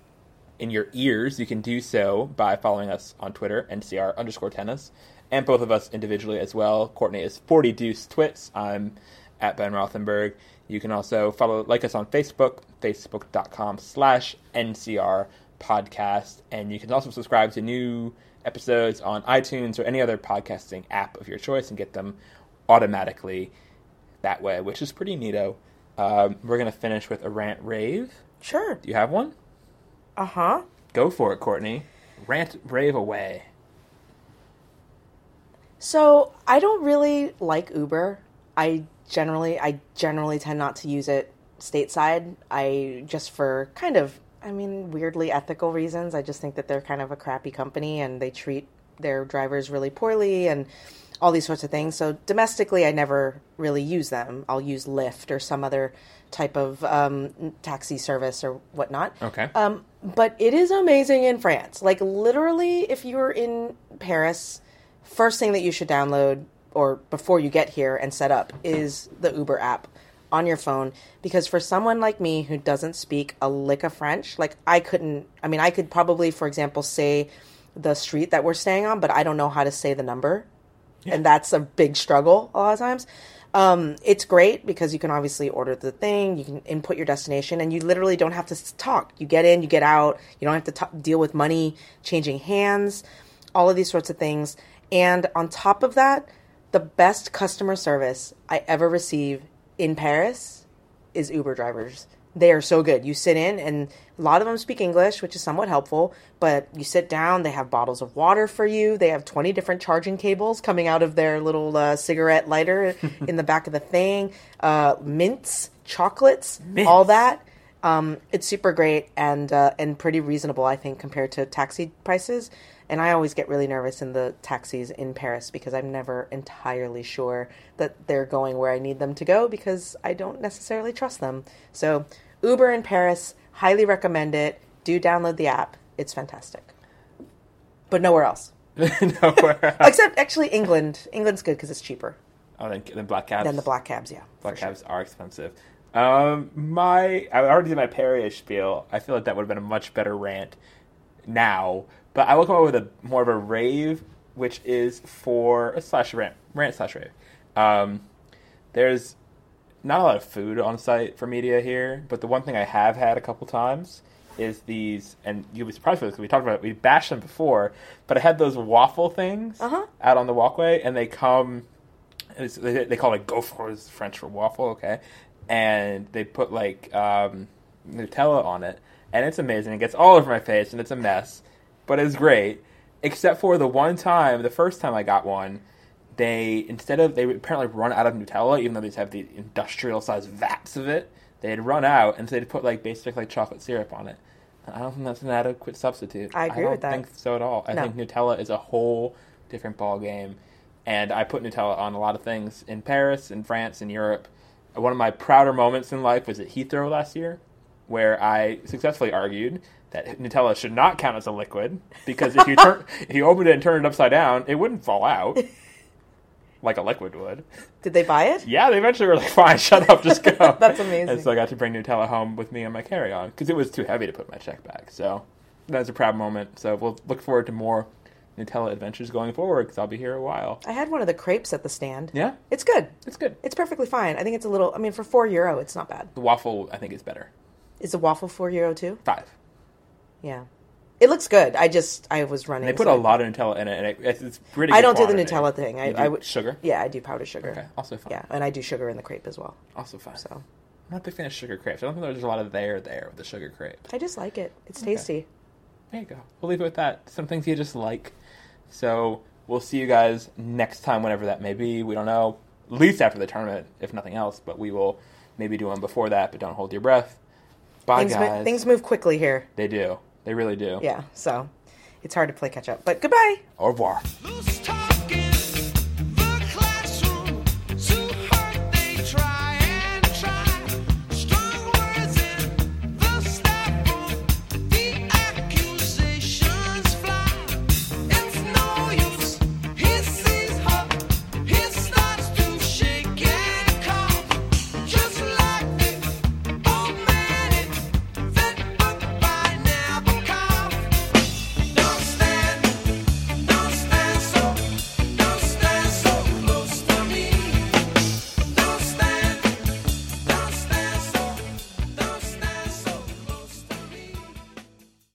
in your ears, you can do so by following us on Twitter, NCR underscore tennis, and both of us individually as well. Courtney is 40 Deuce Twits. I'm at Ben Rothenberg. You can also follow like us on Facebook, facebook.com slash NCR podcast. And you can also subscribe to new episodes on iTunes or any other podcasting app of your choice and get them automatically that way, which is pretty neato. Um, we're going to finish with a rant rave. Sure. Do you have one? Uh huh. Go for it, Courtney. Rant rave away. So I don't really like Uber. I generally, I generally tend not to use it stateside. I just for kind of, I mean, weirdly ethical reasons. I just think that they're kind of a crappy company and they treat their drivers really poorly and all these sorts of things. So domestically, I never really use them. I'll use Lyft or some other type of um, taxi service or whatnot. Okay. Um, but it is amazing in France. Like literally, if you're in Paris, first thing that you should download or before you get here and set up is the Uber app on your phone because for someone like me who doesn't speak a lick of French, like I couldn't I mean I could probably for example say the street that we're staying on, but I don't know how to say the number. And that's a big struggle a lot of times. Um, it's great because you can obviously order the thing, you can input your destination, and you literally don't have to talk. You get in, you get out, you don't have to t- deal with money changing hands, all of these sorts of things. And on top of that, the best customer service I ever receive in Paris is Uber drivers. They are so good. You sit in, and a lot of them speak English, which is somewhat helpful. But you sit down, they have bottles of water for you. They have 20 different charging cables coming out of their little uh, cigarette lighter *laughs* in the back of the thing, uh, mints, chocolates, all that. Um, it's super great and uh, and pretty reasonable, I think, compared to taxi prices. And I always get really nervous in the taxis in Paris because I'm never entirely sure that they're going where I need them to go because I don't necessarily trust them. So, Uber in Paris, highly recommend it. Do download the app, it's fantastic. But nowhere else. *laughs* *laughs* Nowhere. Except actually England. England's good because it's cheaper oh, then, then black cabs. than the black cabs, yeah. Black for sure. cabs are expensive. Um, my I already did my Perrier spiel. I feel like that would have been a much better rant now, but I will come up with a more of a rave, which is for a slash rant, rant slash rave. Um, there's not a lot of food on site for media here, but the one thing I have had a couple times is these, and you'll be surprised this because we talked about it, we bashed them before, but I had those waffle things Uh-huh. out on the walkway, and they come they, they call it is French for waffle, okay? And they put like um, Nutella on it, and it's amazing. It gets all over my face, and it's a mess, but it's great. Except for the one time, the first time I got one, they instead of they apparently run out of Nutella, even though they have the industrial sized vats of it. They had run out, and so they'd put like basic like chocolate syrup on it. And I don't think that's an adequate substitute. I agree don't with that. think so at all. I No. think Nutella is a whole different ball game. And I put Nutella on a lot of things in Paris, in France, in Europe. One of my prouder moments in life was at Heathrow last year, where I successfully argued that Nutella should not count as a liquid because if you *laughs* turn if you opened it and turned it upside down, it wouldn't fall out *laughs* like a liquid would. Did they buy it? Yeah, they eventually were like, "Fine, shut up, just go." *laughs* That's amazing. And so I got to bring Nutella home with me on my carry-on because it was too heavy to put in my check bag. So that was a proud moment. So we'll look forward to more Nutella adventures going forward because I'll be here a while. I had one of the crepes at the stand. Yeah, It's good. it's good. It's perfectly fine. I think it's a little. I mean, for four euro, it's not bad. The waffle, I think, is better. Is the waffle four euro too? Five. Yeah, it looks good. I just I was running. They put so a lot of Nutella in it, and it, it's pretty. I don't do the Nutella thing. I, I would sugar. Yeah, I do powdered sugar. Okay, also fine. Yeah, and I do sugar in the crepe as well. Also fine. So. I'm not a big fan of sugar crepes. I don't think there's a lot of there there with the sugar crepe. I just like it. It's okay. tasty. There you go. We'll leave it with that. Some things you just like. So we'll see you guys next time, whenever that may be. We don't know. At least after the tournament, if nothing else. But we will maybe do one before that. But don't hold your breath. Bye, things guys. Mo- things move quickly here. They do. They really do. Yeah, so it's hard to play catch up. But goodbye. Au revoir.